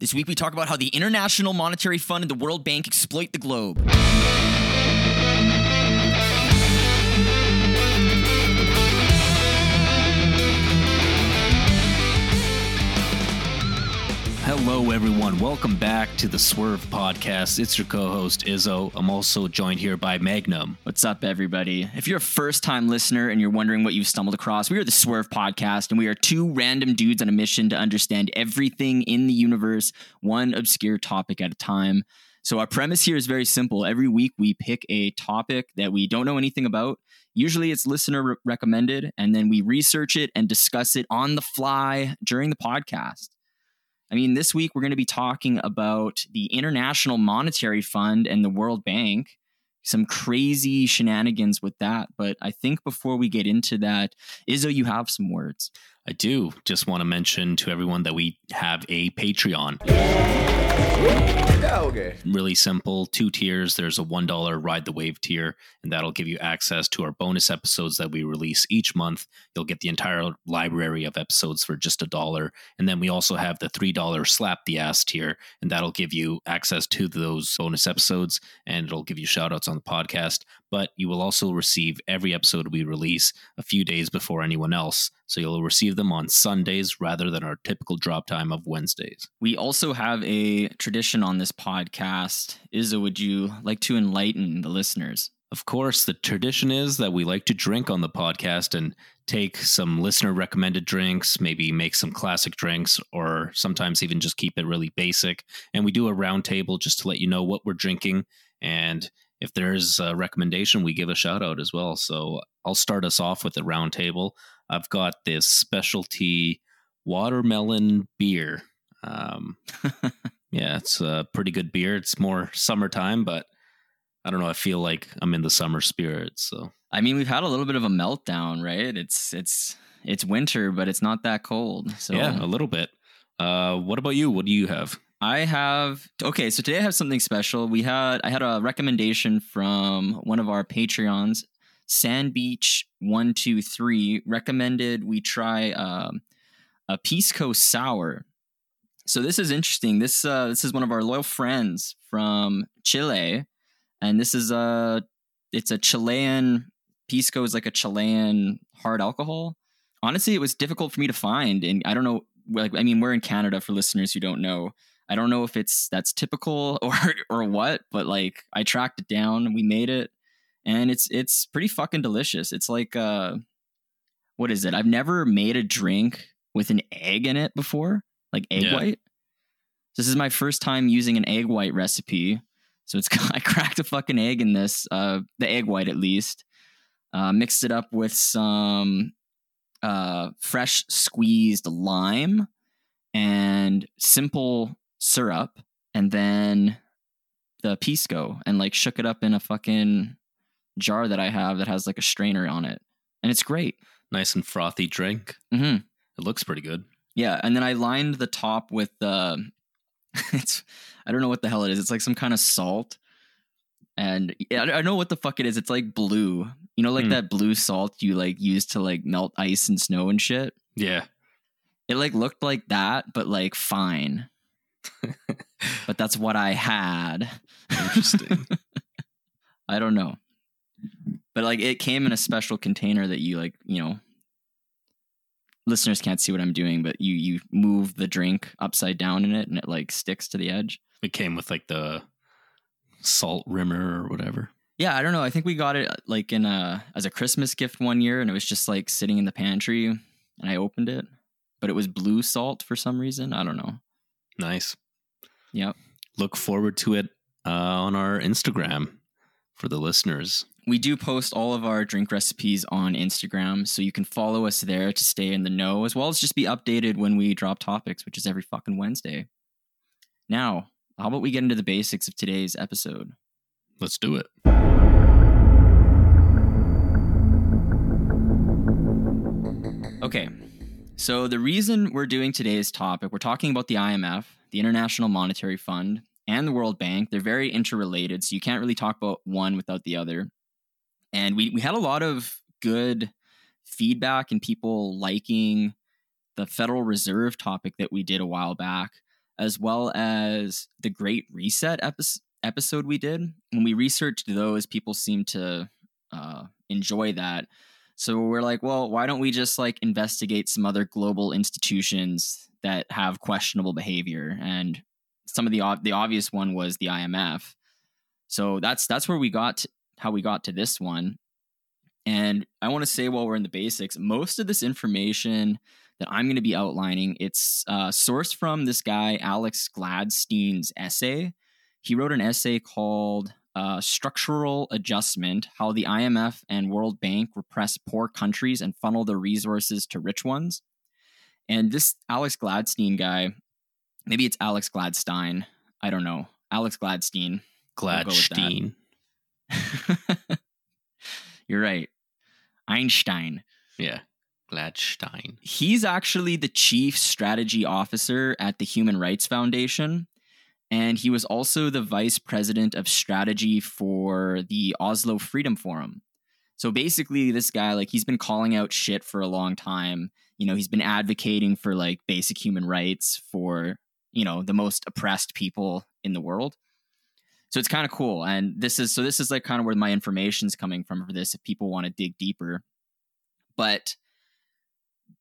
This week we talk about how the International Monetary Fund and the World Bank exploit the globe. Hello, everyone. Welcome back to the Swerve Podcast. It's your co host, Izzo. I'm also joined here by Magnum. What's up, everybody? If you're a first time listener and you're wondering what you've stumbled across, we are the Swerve Podcast, and we are two random dudes on a mission to understand everything in the universe, one obscure topic at a time. So, our premise here is very simple. Every week, we pick a topic that we don't know anything about. Usually, it's listener re- recommended, and then we research it and discuss it on the fly during the podcast. I mean, this week we're going to be talking about the International Monetary Fund and the World Bank. Some crazy shenanigans with that. But I think before we get into that, Izzo, you have some words. I do just want to mention to everyone that we have a Patreon. Okay. Really simple, two tiers. There's a $1 Ride the Wave tier, and that'll give you access to our bonus episodes that we release each month. You'll get the entire library of episodes for just a dollar. And then we also have the $3 Slap the Ass tier, and that'll give you access to those bonus episodes, and it'll give you shout outs on the podcast. But you will also receive every episode we release a few days before anyone else. So you'll receive them on Sundays rather than our typical drop time of Wednesdays. We also have a tradition on this podcast. Izzo, would you like to enlighten the listeners? Of course, the tradition is that we like to drink on the podcast and take some listener recommended drinks, maybe make some classic drinks, or sometimes even just keep it really basic. And we do a roundtable just to let you know what we're drinking. And if there's a recommendation, we give a shout out as well. So I'll start us off with the round table. I've got this specialty watermelon beer. Um, yeah, it's a pretty good beer. It's more summertime, but I don't know. I feel like I'm in the summer spirit. So I mean, we've had a little bit of a meltdown, right? It's it's it's winter, but it's not that cold. So yeah, a little bit. Uh, what about you? What do you have? I have okay, so today I have something special. We had I had a recommendation from one of our Patreons, Sand Beach one two three, recommended we try um, a Pisco sour. So this is interesting. This uh, this is one of our loyal friends from Chile, and this is a it's a Chilean Pisco is like a Chilean hard alcohol. Honestly, it was difficult for me to find, and I don't know. Like, I mean, we're in Canada for listeners who don't know. I don't know if it's that's typical or or what, but like I tracked it down, we made it, and it's it's pretty fucking delicious. It's like uh what is it? I've never made a drink with an egg in it before, like egg Yeah. white. This is my first time using an egg white recipe. So it's I cracked a fucking egg in this, uh the egg white at least. Uh mixed it up with some uh fresh squeezed lime and simple syrup and then the pisco and like shook it up in a fucking jar that I have that has like a strainer on it. And it's great. Nice and frothy drink. hmm It looks pretty good. Yeah, and then I lined the top with uh it's I don't know what the hell it is. It's like some kind of salt. And I I know what the fuck it is. It's like blue. You know like Hmm. that blue salt you like use to like melt ice and snow and shit. Yeah. It like looked like that but like fine. But that's what I had. Interesting. I don't know. But like it came in a special container that you like, you know, listeners can't see what I'm doing, but you you move the drink upside down in it and it like sticks to the edge. it came with like the salt rimmer or whatever. Yeah, I don't know. I think we got it uh, like in a as a Christmas gift one year and it was just like sitting in the pantry and I opened it, but it was blue salt for some reason. I don't know. Nice. Yep. Look forward to it uh, on our Instagram for the listeners. We do post all of our drink recipes on Instagram, so you can follow us there to stay in the know, as well as just be updated when we drop topics, which is every fucking Wednesday. Now, how about we get into the basics of today's episode? Let's do it. Okay, so the reason we're doing today's topic, we're talking about the IMF, the International Monetary Fund, and the World Bank. They're very interrelated, so you can't really talk about one without the other. And we, we had a lot of good feedback and people liking the Federal Reserve topic that we did a while back, as well as the Great Reset epi- episode we did. When we researched those, people seemed to uh, enjoy that. So we're like, well, why don't we just like investigate some other global institutions that have questionable behavior? And some of the the obvious one was the IMF. So that's that's where we got to, how we got to this one. And I want to say while we're in the basics, most of this information that I'm going to be outlining, it's uh, sourced from this guy Alex Gladstein's essay. He wrote an essay called uh, structural adjustment how the IMF and World Bank repress poor countries and funnel their resources to rich ones. And this Alex Gladstein guy, maybe it's Alex Gladstein. I don't know. Alex Gladstein. Gladstein. You're right. Einstein. Yeah. Gladstein. He's actually the chief strategy officer at the Human Rights Foundation and he was also the vice president of strategy for the Oslo Freedom Forum. So basically, this guy, like, he's been calling out shit for a long time. You know, he's been advocating for like basic human rights for, you know, the most oppressed people in the world. So it's kind of cool. And this is, so this is like kind of where my information's coming from for this if people want to dig deeper. But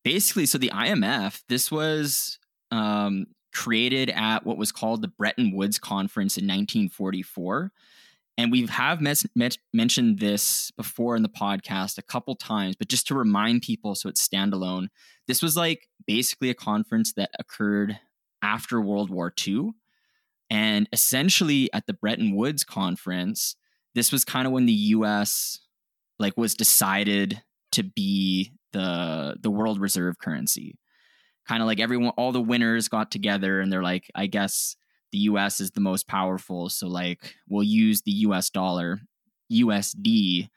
basically, so the IMF, this was um, created at what was called the Bretton Woods Conference in 1944. And we have mes- met- mentioned this before in the podcast a couple times, but just to remind people so it's standalone, this was like basically a conference that occurred after World War II. And essentially at the Bretton Woods conference, this was kind of when the US like was decided to be the the world reserve currency kind of like everyone all the winners got together and they're like i guess the us is the most powerful so like we'll use the us dollar usd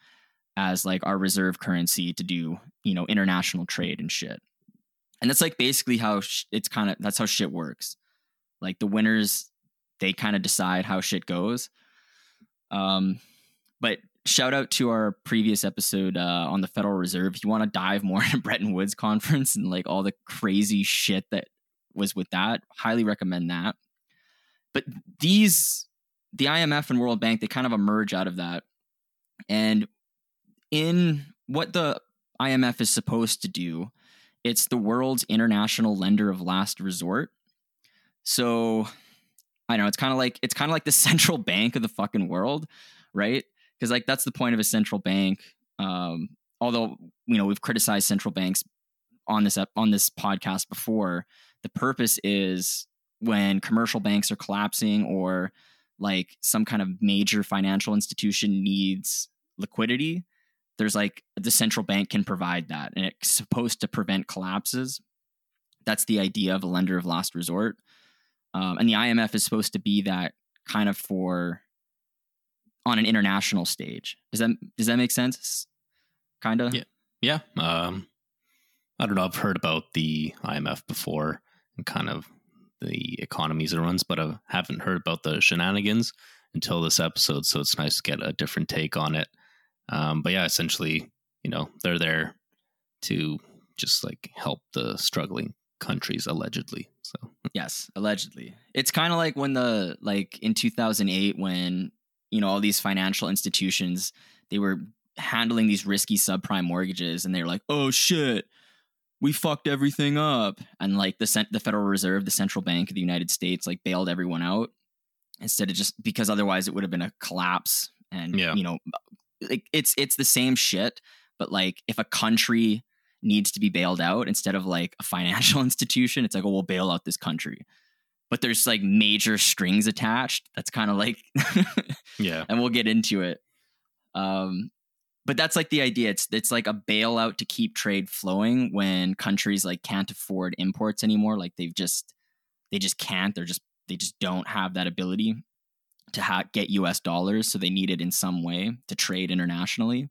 as like our reserve currency to do you know international trade and shit. And that's like basically how sh- it's kind of that's how shit works. Like the winners they kind of decide how shit goes. Um but shout out to our previous episode uh, on the Federal Reserve. If you want to dive more into Bretton Woods conference and like all the crazy shit that was with that, highly recommend that. But these, the IMF and World Bank, they kind of emerge out of that. And in what the IMF is supposed to do, it's the world's international lender of last resort. So I know it's kind of like it's kind of like the central bank of the fucking world, right? Because like that's the point of a central bank. Um, although you know we've criticized central banks on this on this podcast before, the purpose is when commercial banks are collapsing or like some kind of major financial institution needs liquidity there's like the central bank can provide that and it's supposed to prevent collapses that's the idea of a lender of last resort um, and the imf is supposed to be that kind of for on an international stage. Does that does that make sense? Kind of. Yeah. Yeah. Um, I don't know. I've heard about the IMF before and kind of the economies it runs, but I haven't heard about the shenanigans until this episode. So it's nice to get a different take on it. Um, but yeah, essentially, you know, they're there to just like help the struggling countries allegedly. So yes, allegedly. It's kind of like when the like in 2008 when you know all these financial institutions they were handling these risky subprime mortgages and they were like oh shit we fucked everything up and like the the federal reserve the central bank of the united states like bailed everyone out instead of just because otherwise it would have been a collapse and yeah. you know like it's it's the same shit but like if a country needs to be bailed out instead of like a financial institution it's like oh we'll bail out this country but there's like major strings attached. That's kind of like yeah, and we'll get into it. Um, but that's like the idea. It's it's like a bailout to keep trade flowing when countries like can't afford imports anymore. Like they've just they just can't. They're just they just don't have that ability to ha- get U.S. dollars, so they need it in some way to trade internationally.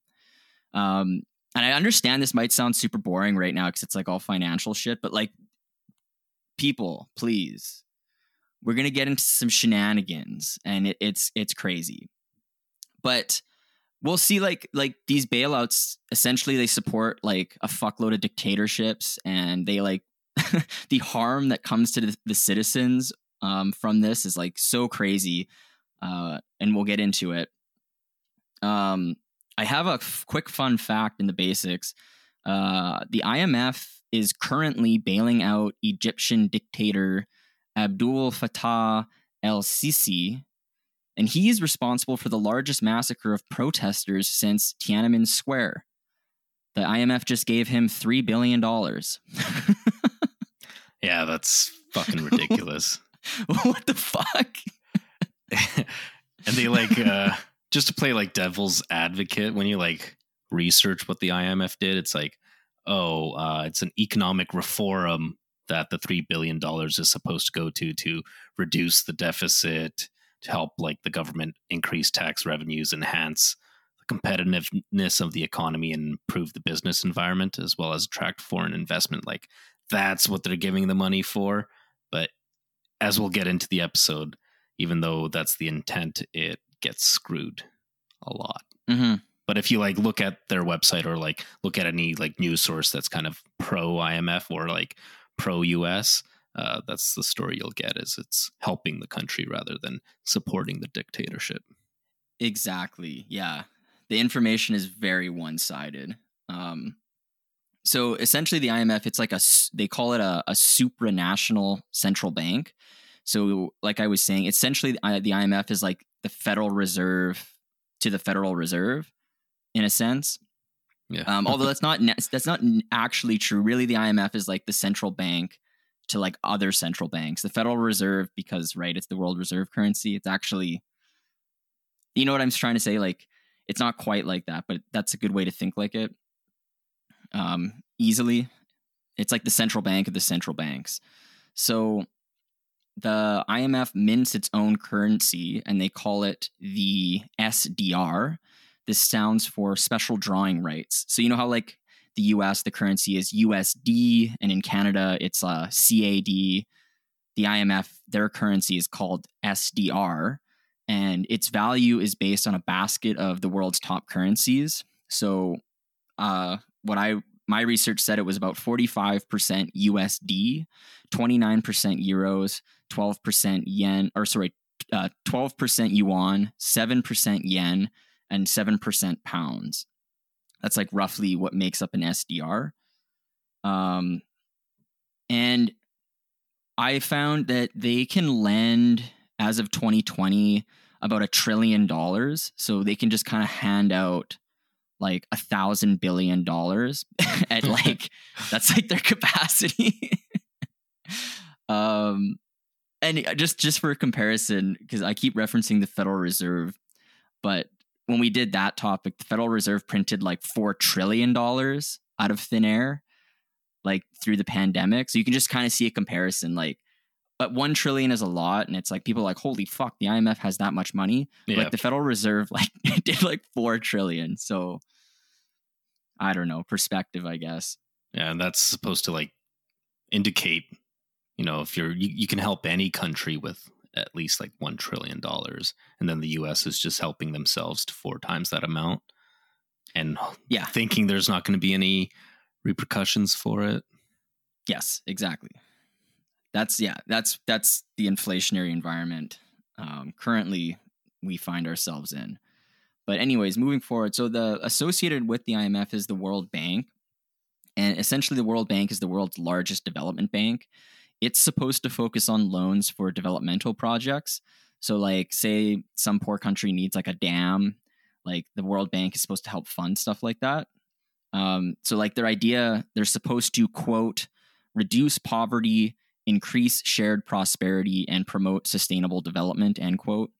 Um, and I understand this might sound super boring right now because it's like all financial shit, but like people, please we're gonna get into some shenanigans, and it, it's it's crazy. But we'll see like like these bailouts essentially they support like a fuckload of dictatorships and they like the harm that comes to the, the, citizens um, from this is like so crazy, uh, and we'll get into it. Um, I have a f- quick fun fact in the basics. Uh, the IMF is currently bailing out Egyptian dictator Abdul Fattah el Sisi, and he is responsible for the largest massacre of protesters since Tiananmen Square. The IMF just gave him $3 billion. yeah, that's fucking ridiculous. what the fuck? and they like, uh, just to play like devil's advocate, when you like research what the IMF did, it's like, oh, uh, it's an economic reform that the $3 billion is supposed to go to to reduce the deficit, to help like the government increase tax revenues, enhance the competitiveness of the economy, and improve the business environment, as well as attract foreign investment. Like that's what they're giving the money for. But as we'll get into the episode, even though that's the intent, it gets screwed a lot. Mm-hmm. But if you like look at their website or like look at any like news source that's kind of pro IMF or like pro US, uh, that's the story you'll get is it's helping the country rather than supporting the dictatorship. Exactly. Yeah. The information is very one sided. Um, so essentially, the IMF, it's like a, they call it a, a supranational central bank. So, like I was saying, essentially, the IMF is like the Federal Reserve to the Federal Reserve in a sense. Yeah. Um, although that's not that's not actually true. Really, the IMF is like the central bank to like other central banks. The Federal Reserve, because right, it's the world reserve currency. It's actually, you know what I'm trying to say. Like, it's not quite like that, but that's a good way to think like it. Um, easily, it's like the central bank of the central banks. So the IMF mints its own currency and they call it the SDR. This stands for special drawing rights. So you know how like the US the currency is USD and in Canada it's uh, CAD. The IMF their currency is called SDR and its value is based on a basket of the world's top currencies. So uh, what I my research said it was about 45% USD, 29% euros, 12% yen, or sorry, uh, 12% yuan, 7% yen, and 7% pounds. That's like roughly what makes up an SDR. Um, and I found that they can lend, as of 2020, about a trillion dollars. So they can just kind of hand out like a thousand billion dollars at like that's like their capacity um and just just for comparison because i keep referencing the federal reserve but when we did that topic the federal reserve printed like four trillion dollars out of thin air like through the pandemic. So you can just kind of see a comparison like but one trillion is a lot and it's like people like holy fuck the imf has that much money. Yeah. like the federal reserve like did like four trillion so i don't know perspective i guess. Yeah and that's supposed to like indicate you know if you're you, you can help any country with at least like one trillion dollars and then the us is just helping themselves to four times that amount and yeah. thinking there's not going to be any repercussions for it? Yes exactly. That's yeah that's that's the inflationary environment um, currently we find ourselves in. But anyways moving forward so the associated with the imf is the world bank and essentially the world bank is the world's largest development bank it's supposed to focus on loans for developmental projects. So like say some poor country needs like a dam like the world bank is supposed to help fund stuff like that. Um, so like their idea they're supposed to quote reduce poverty increase shared prosperity and promote sustainable development end quote.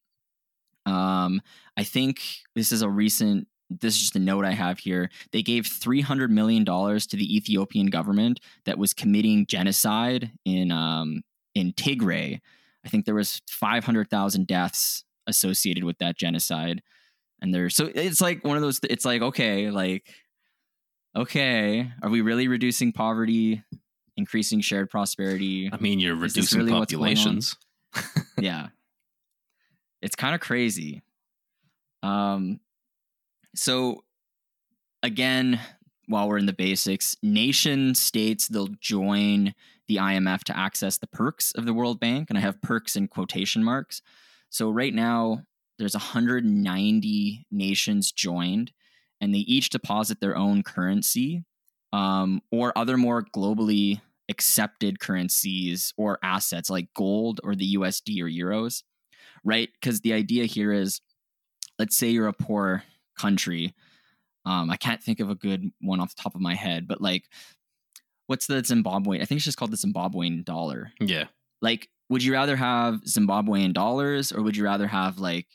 Um, i think this is a recent this is just a note i have here they gave $300 million to the ethiopian government that was committing genocide in um, in tigray i think there was 500000 deaths associated with that genocide and there's so it's like one of those it's like okay like okay are we really reducing poverty increasing shared prosperity. I mean, you're reducing really populations. yeah. It's kind of crazy. Um so again, while we're in the basics, nation states they'll join the IMF to access the perks of the World Bank, and I have perks in quotation marks. So right now, there's 190 nations joined, and they each deposit their own currency um, or other more globally accepted currencies or assets like gold or the USD or euros, right? Because the idea here is let's say you're a poor country. Um, I can't think of a good one off the top of my head, but like, what's the Zimbabwe? I think it's just called the Zimbabwean dollar. Yeah. Like, would you rather have Zimbabwean dollars or would you rather have like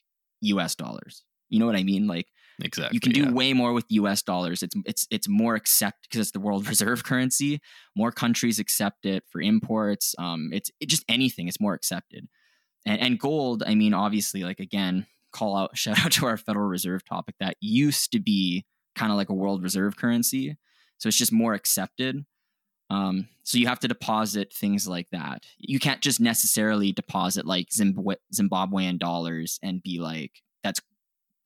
US dollars? You know what I mean? Like, Exactly. you can do yeah. way more with US dollars. It's it's it's more accept because it's the world reserve currency. More countries accept it for imports. Um, it's it just anything. It's more accepted. And, and gold. I mean, obviously, like again, call out shout out to our Federal Reserve topic that used to be kind of like a world reserve currency. So it's just more accepted. Um, so you have to deposit things like that. You can't just necessarily deposit like Zimbabwe- Zimbabwean dollars and be like, that's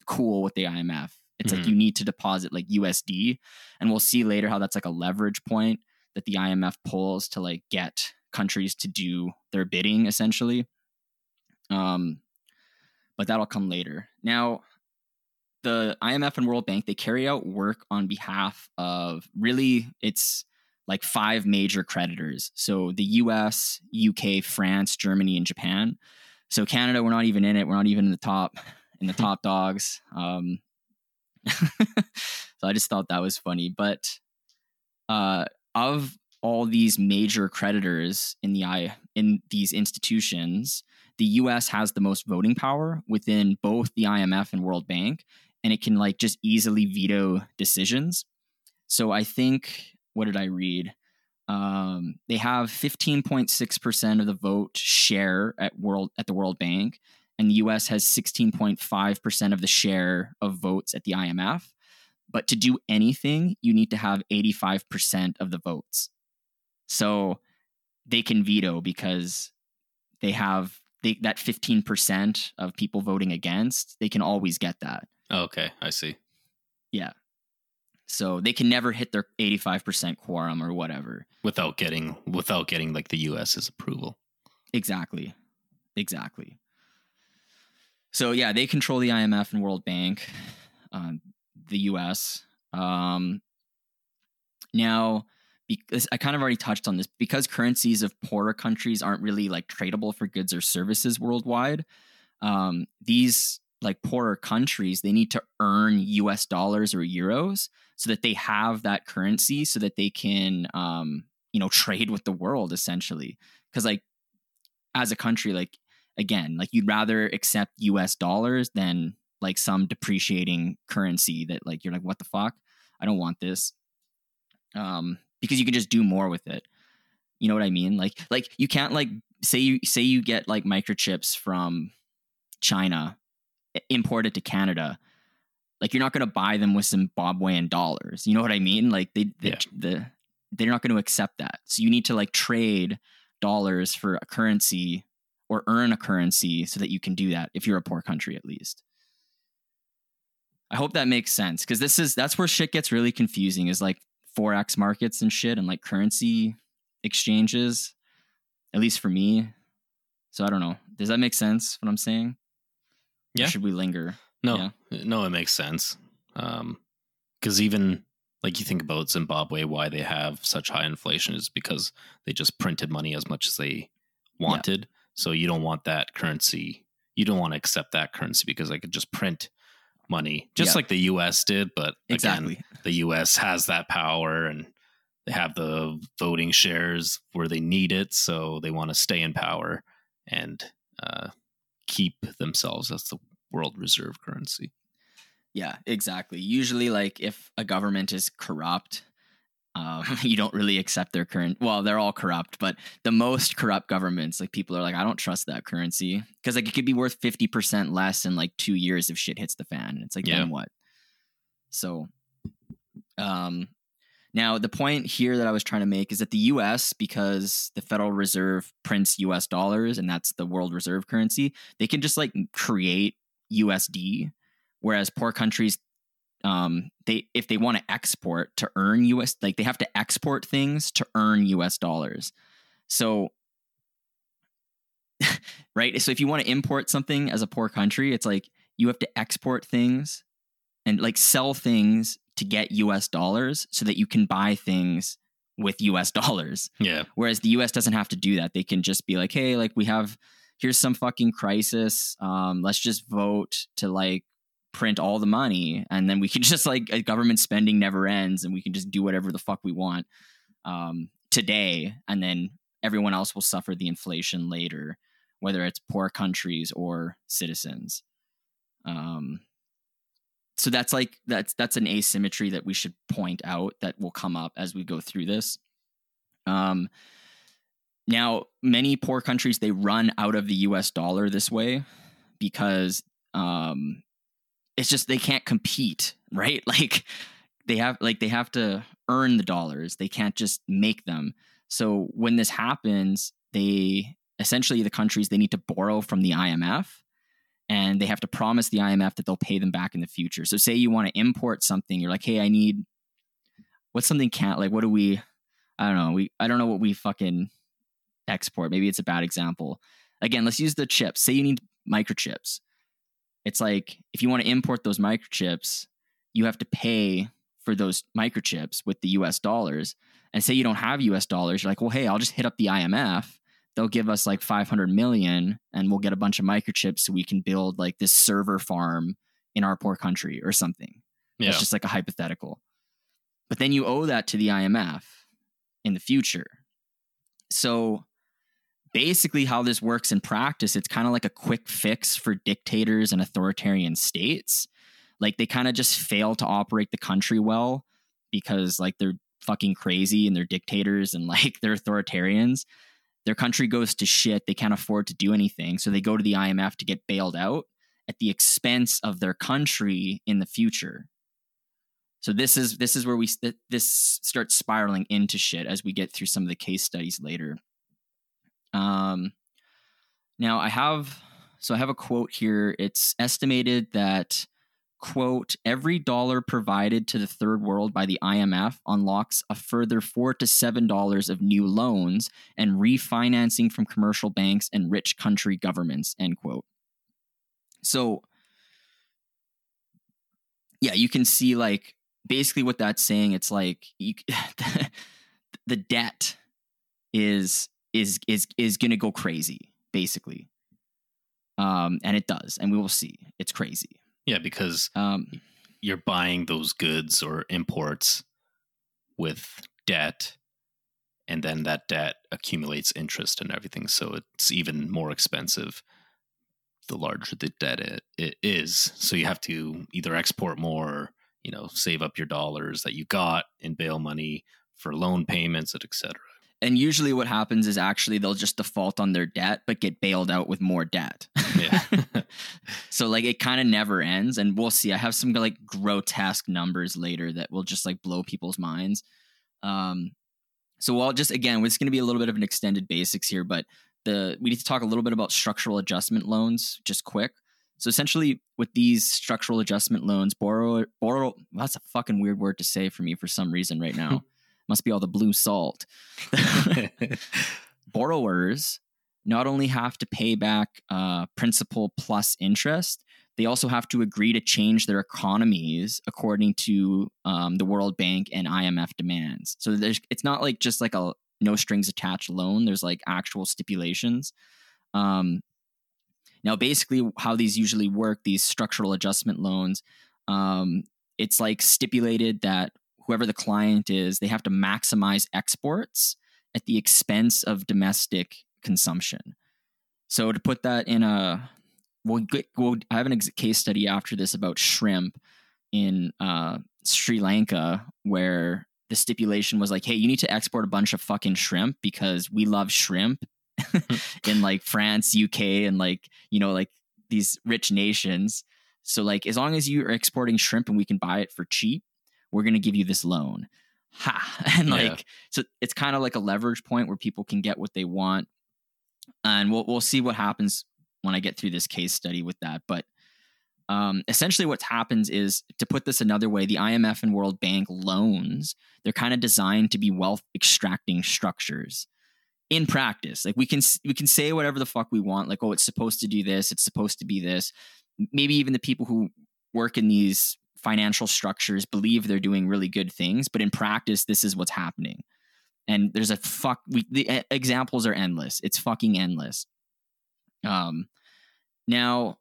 cool with the IMF. It's like Mhm. you need to deposit like USD. And we'll see later how that's like a leverage point that the IMF pulls to like get countries to do their bidding essentially. Um, but that'll come later. Now, the IMF and World Bank they carry out work on behalf of really it's like five major creditors. So the US, UK, France, Germany, and Japan. So Canada, we're not even in it. We're not even in the top in the top dogs. Um, so I just thought that was funny. But uh, of all these major creditors in the I in these institutions, the U.S. has the most voting power within both the IMF and World Bank, and it can like just easily veto decisions. So I think what did I read? Um, they have 15.6% of the vote share at world at the World Bank, and the US has 16.5% of the share of votes at the IMF. But to do anything, you need to have 85% of the votes. So they can veto because they have they, that 15% of people voting against, they can always get that. Okay, I see. Yeah. So they can never hit their 85% quorum or whatever. Without getting without getting like the US's approval. Exactly. Exactly. So yeah, they control the IMF and World Bank, um, the U.S. Um, now, because I kind of already touched on this, because currencies of poorer countries aren't really like tradable for goods or services worldwide. Um, these like poorer countries, they need to earn U.S. dollars or euros so that they have that currency, so that they can, um, you know, trade with the world essentially. Because like as a country, like again, like you'd rather accept US dollars than like some depreciating currency that like you're like, what the fuck? I don't want this. Um, because you can just do more with it. You know what I mean? Like like you can't like say you say you get like microchips from China imported to Canada. Like you're not going to buy them with Zimbabwean dollars. You know what I mean? Like they the, Yeah. the they're not going to accept that. So you need to like trade dollars for a currency or earn a currency so that you can do that if you're a poor country at least. I hope that makes sense because this is that's where shit gets really confusing is like forex markets and shit and like currency exchanges at least for me. So I don't know. Does that make sense what I'm saying? Or Yeah. should we linger? No, Yeah. no, it makes sense. Um, because even like you think about Zimbabwe, why they have such high inflation is because they just printed money as much as they wanted. So you don't want that currency. You don't want to accept that currency because they could just print money, just Yeah. like the U.S. did. But Exactly. again, the U.S. has that power and they have the voting shares where they need it, so they want to stay in power and uh, keep themselves as the world reserve currency. Yeah, exactly. Usually, like if a government is corrupt, um, you don't really accept their current. Well, they're all corrupt, but the most corrupt governments, like people are like, I don't trust that currency because like it could be worth fifty percent less in like two years if shit hits the fan. It's like Yeah. then what? So, um, now the point here that I was trying to make is that the U.S. because the Federal Reserve prints U.S. dollars and that's the world reserve currency, they can just like create USD whereas poor countries um they if they want to export to earn us like they have to export things to earn us dollars So, right. So if you want to import something as a poor country, it's like you have to export things and like sell things to get US dollars so that you can buy things with US dollars. Yeah. Whereas the US doesn't have to do that. They can just be like, hey, like we have here's some fucking crisis. Um, let's just vote to like print all the money and then we can just like government spending never ends and we can just do whatever the fuck we want um, today and then everyone else will suffer the inflation later whether it's poor countries or citizens. Um, so that's like that's that's an asymmetry that we should point out that will come up as we go through this. Um, now many poor countries they run out of the us dollar this way because um, it's just they can't compete, right? Like they have like they have to earn the dollars. They can't just make them. So when this happens, they essentially the countries they need to borrow from the IMF and they have to promise the IMF that they'll pay them back in the future. So say you want to import something, you're like, "Hey, I need what's something can't like what do we I don't know. We I don't know what we fucking export. Maybe it's a bad example. Again, let's use the chips. Say you need microchips it's like if you want to import those microchips, you have to pay for those microchips with the US dollars. And say you don't have US dollars, you're like, well, hey, I'll just hit up the IMF. They'll give us like 500 million and we'll get a bunch of microchips so we can build like this server farm in our poor country or something. Yeah. It's just like a hypothetical. But then you owe that to the IMF in the future. So basically how this works in practice it's kind of like a quick fix for dictators and authoritarian states. Like they kind of just fail to operate the country well because like they're fucking crazy and they're dictators and like they're authoritarians. Their country goes to shit. They can't afford to do anything. So they go to the IMF to get bailed out at the expense of their country in the future. So this is this is where we this starts spiraling into shit as we get through some of the case studies later um, now I have so I have a quote here. It's estimated that quote every dollar provided to the third world by the IMF unlocks a further 4 to 7 dollars of new loans and refinancing from commercial banks and rich country governments end quote. So yeah, you can see like basically what that's saying it's like you, the debt is is is is going to go crazy basically. Um and it does and we will see. It's crazy. Yeah because um you're buying those goods or imports with debt and then that debt accumulates interest and everything so it's even more expensive the larger the debt it, it is. So you have to either export more you know save up your dollars that you got in bail money for loan payments etc and usually what happens is actually they'll just default on their debt but get bailed out with more debt. Yeah. So like it kind of never ends and we'll see. I have some like grotesque numbers later that will just like blow people's minds. Um so i'll just again it's going to be a little bit of an extended basics here but the we need to talk a little bit about structural adjustment loans just quick. So essentially with these structural adjustment loans borrow borrow that's a fucking weird word to say for me for some reason right now must be all the blue salt. Borrowers not only have to pay back uh, principal plus interest, they also have to agree to change their economies according to um, the World Bank and IMF demands. So there's, it's not like just like a no strings attached loan. There's like actual stipulations. Um, now, basically, how these usually work, these structural adjustment loans, um, it's like stipulated that whoever the client is, they have to maximize exports at the expense of domestic consumption. So to put that in a, we'll, get, we'll I have a ex- case study after this about shrimp in uh, Sri Lanka where the stipulation was like, hey, you need to export a bunch of fucking shrimp because we love shrimp in like France, UK, and like, you know, like these rich nations. So like as long as you are exporting shrimp and we can buy it for cheap, we're going to give you this loan. Ha. And like, yeah. so it's kind of like a leverage point where people can get what they want. And we'll, we'll see what happens when I get through this case study with that. But um, essentially, what happens is to put this another way, the IMF and World Bank loans, they're kind of designed to be wealth extracting structures. in practice. Like we can we can say whatever the fuck we want, like oh it's supposed to do this, it's supposed to be this. Maybe even the people who work in these financial structures believe they're doing really good things, but in practice this is what's happening. And there's a fuck we the examples are endless. It's fucking endless. Um now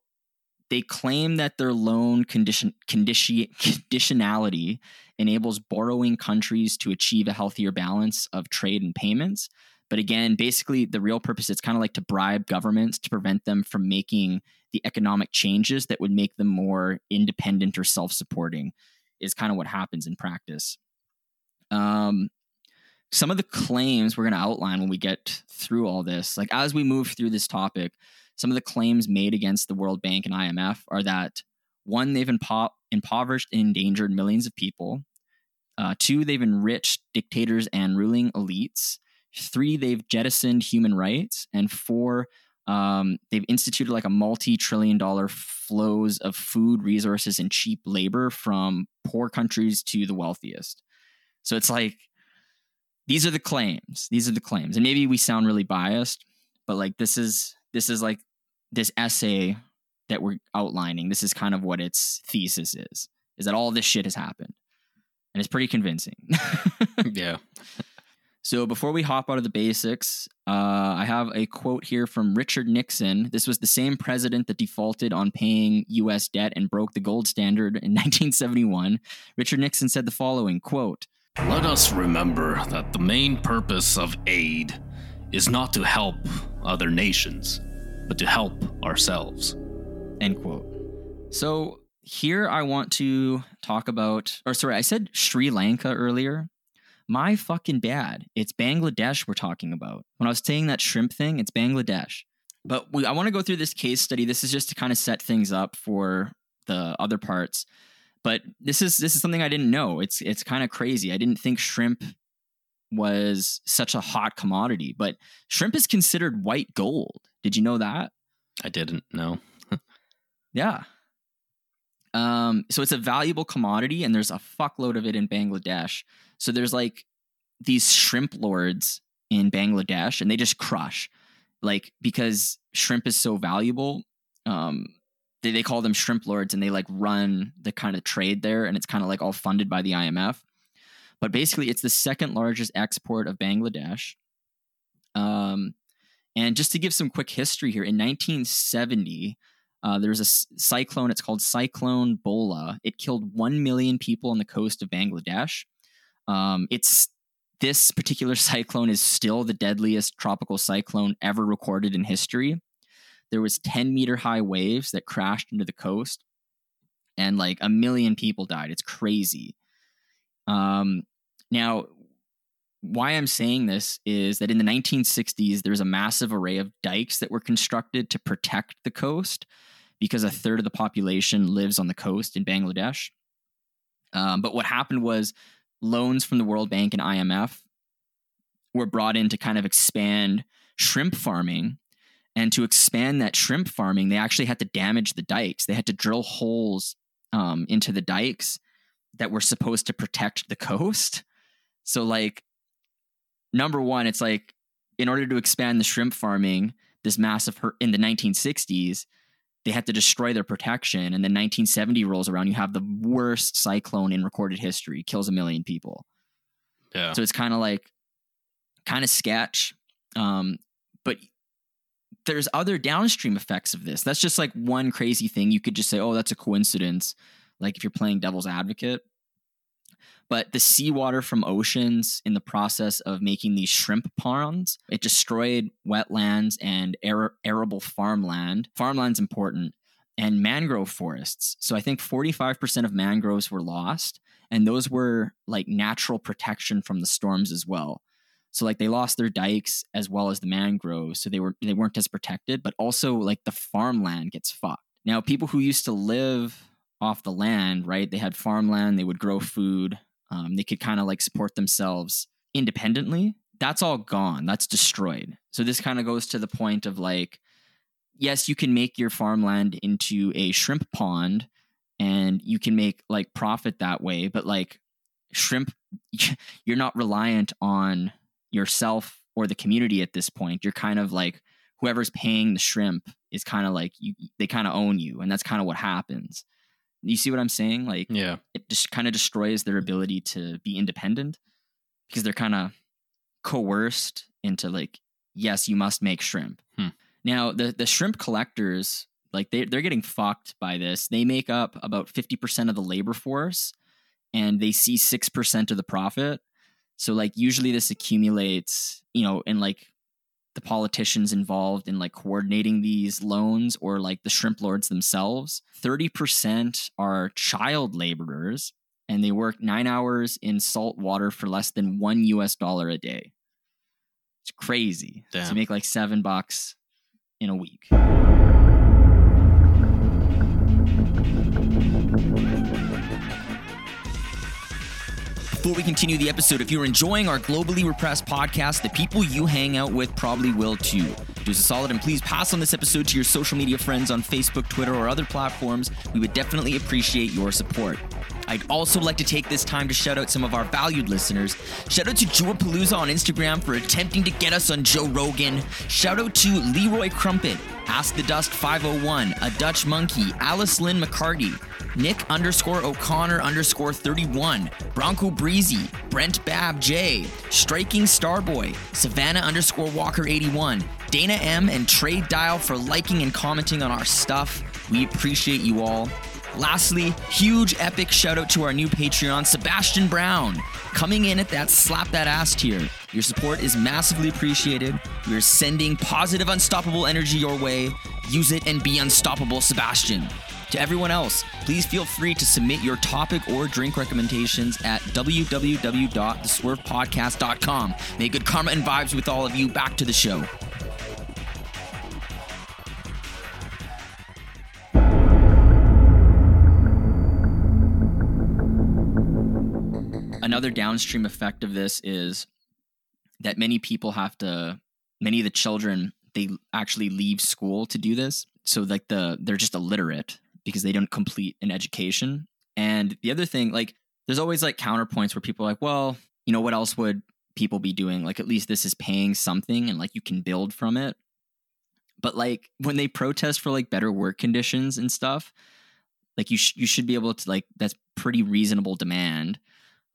they claim that their loan condition, condition conditionality enables borrowing countries to achieve a healthier balance of trade and payments. But again, basically, the real purpose it's kind of like to bribe governments to prevent them from making the economic changes that would make them more independent or self supporting, is kind of what happens in practice. Um, some of the claims we're going to outline when we get through all this, like as we move through this topic, some of the claims made against the World Bank and IMF are that one, they've impo- impoverished and endangered millions of people. Uh, two, they've enriched dictators and ruling elites. Three, they've jettisoned human rights. And four, um, they've instituted like a multi trillion dollar flows of food, resources, and cheap labor from poor countries to the wealthiest. So it's like, these are the claims. These are the claims. And maybe we sound really biased, but like this is this is like this essay that we're outlining. This is kind of what its thesis is. Is that all this shit has happened. And it's pretty convincing. yeah. So before we hop out of the basics, uh, I have a quote here from Richard Nixon. This was the same president that defaulted on paying U.S. debt and broke the gold standard in 1971. Richard Nixon said the following quote, Let us remember that the main purpose of aid is not to help other nations, but to help ourselves. End quote. So here I want to talk about, or sorry, I said Sri Lanka earlier my fucking bad. It's Bangladesh we're talking about. When I was saying that shrimp thing, it's Bangladesh. But we, I want to go through this case study. This is just to kind of set things up for the other parts. But this is this is something I didn't know. It's it's kind of crazy. I didn't think shrimp was such a hot commodity, but shrimp is considered white gold. Did you know that? I didn't know. yeah. Um, so it's a valuable commodity, and there's a fuckload of it in Bangladesh. So there's like these shrimp lords in Bangladesh, and they just crush, like because shrimp is so valuable. Um, they, they call them shrimp lords, and they like run the kind of trade there, and it's kind of like all funded by the IMF. But basically, it's the second largest export of Bangladesh. Um, and just to give some quick history here, in 1970, uh, there was a cyclone. It's called Cyclone Bhola. It killed 1 million people on the coast of Bangladesh. Um, it's this particular cyclone is still the deadliest tropical cyclone ever recorded in history. There was 10 meter high waves that crashed into the coast, and like a million people died. It's crazy. Um, now, why I'm saying this is that in the 1960s, there was a massive array of dikes that were constructed to protect the coast because a third of the population lives on the coast in Bangladesh. Um, but what happened was loans from the World Bank and IMF were brought in to kind of expand shrimp farming. And to expand that shrimp farming, they actually had to damage the dikes. They had to drill holes um, into the dikes that were supposed to protect the coast. So, like, number one, it's like in order to expand the shrimp farming, this massive hurt in the 1960s, they had to destroy their protection. And then 1970 rolls around, you have the worst cyclone in recorded history, kills a million people. Yeah. So it's kind of like, kind of sketch. Um, but there's other downstream effects of this. That's just like one crazy thing. You could just say, oh, that's a coincidence. Like if you're playing devil's advocate. But the seawater from oceans in the process of making these shrimp ponds, it destroyed wetlands and arable farmland. Farmland's important and mangrove forests. So I think 45% of mangroves were lost and those were like natural protection from the storms as well. So like they lost their dikes as well as the mangroves, so they were they weren't as protected, but also like the farmland gets fucked. Now people who used to live off the land, right? They had farmland, they would grow food, um, they could kind of like support themselves independently. That's all gone. That's destroyed. So this kind of goes to the point of like, yes, you can make your farmland into a shrimp pond and you can make like profit that way, but like shrimp, you're not reliant on yourself or the community at this point. You're kind of like whoever's paying the shrimp is kind of like you they kind of own you and that's kind of what happens. You see what I'm saying? Like Yeah. it just kind of destroys their ability to be independent because they're kind of coerced into like yes you must make shrimp Hmm. now the the shrimp collectors like they, they're getting fucked by this they make up about 50% of the labor force and they see 6% of the profit so like usually this accumulates you know in like the politicians involved in like coordinating these loans or like the shrimp lords themselves 30% are child laborers and they work nine hours in salt water for less than one US dollar a day. It's crazy. So you make like seven bucks in a week. Before we continue the episode, if you're enjoying our globally repressed podcast, the people you hang out with probably will too. Do us a solid and please pass on this episode to your social media friends on Facebook, Twitter, or other platforms. We would definitely appreciate your support. I'd also like to take this time to shout out some of our valued listeners. Shout out to Palooza on Instagram for attempting to get us on Joe Rogan. Shout out to Leroy Crumpet, Ask the Dust 501, A Dutch Monkey, Alice Lynn McCarty, Nick underscore O'Connor underscore 31, Bronco Breezy, Brent Bab J, Striking Starboy, Savannah underscore Walker 81, Dana M, and Trade Dial for liking and commenting on our stuff. We appreciate you all. Lastly, huge epic shout out to our new Patreon, Sebastian Brown, coming in at that slap that ass tier. Your support is massively appreciated. We are sending positive, unstoppable energy your way. Use it and be unstoppable, Sebastian. To everyone else, please feel free to submit your topic or drink recommendations at www.theswervepodcast.com. May good karma and vibes with all of you. Back to the show. Another mm-hmm. downstream effect of this is that many people have to, many of the children, they actually leave school to do this. So like the they're just illiterate because they don't complete an education. And the other thing, like there's always like counterpoints where people are like, well, you know, what else would people be doing? Like at least this is paying something and like you can build from it. But like when they protest for like better work conditions and stuff, like you sh- you should be able to like that's pretty reasonable demand.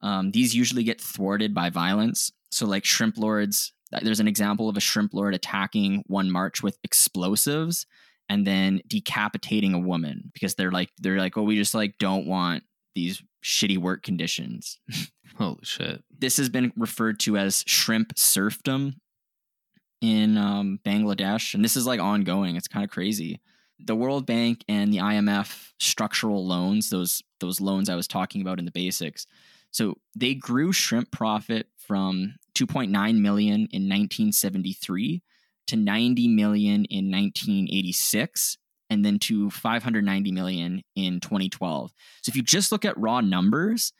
Um, these usually get thwarted by violence. So like shrimp lords, there's an example of a shrimp lord attacking one march with explosives and then decapitating a woman because they're like they're like oh we just like don't want these shitty work conditions. Holy shit. this has been referred to as shrimp serfdom in um, Bangladesh, and this is like ongoing. It's kind of crazy. The World Bank and the IMF structural loans, those those loans I was talking about in the basics, so they grew shrimp profit from 2.9 million in 1973 to 90 million in 1986 and then to 590 million in 2012. So if you just look at raw numbers,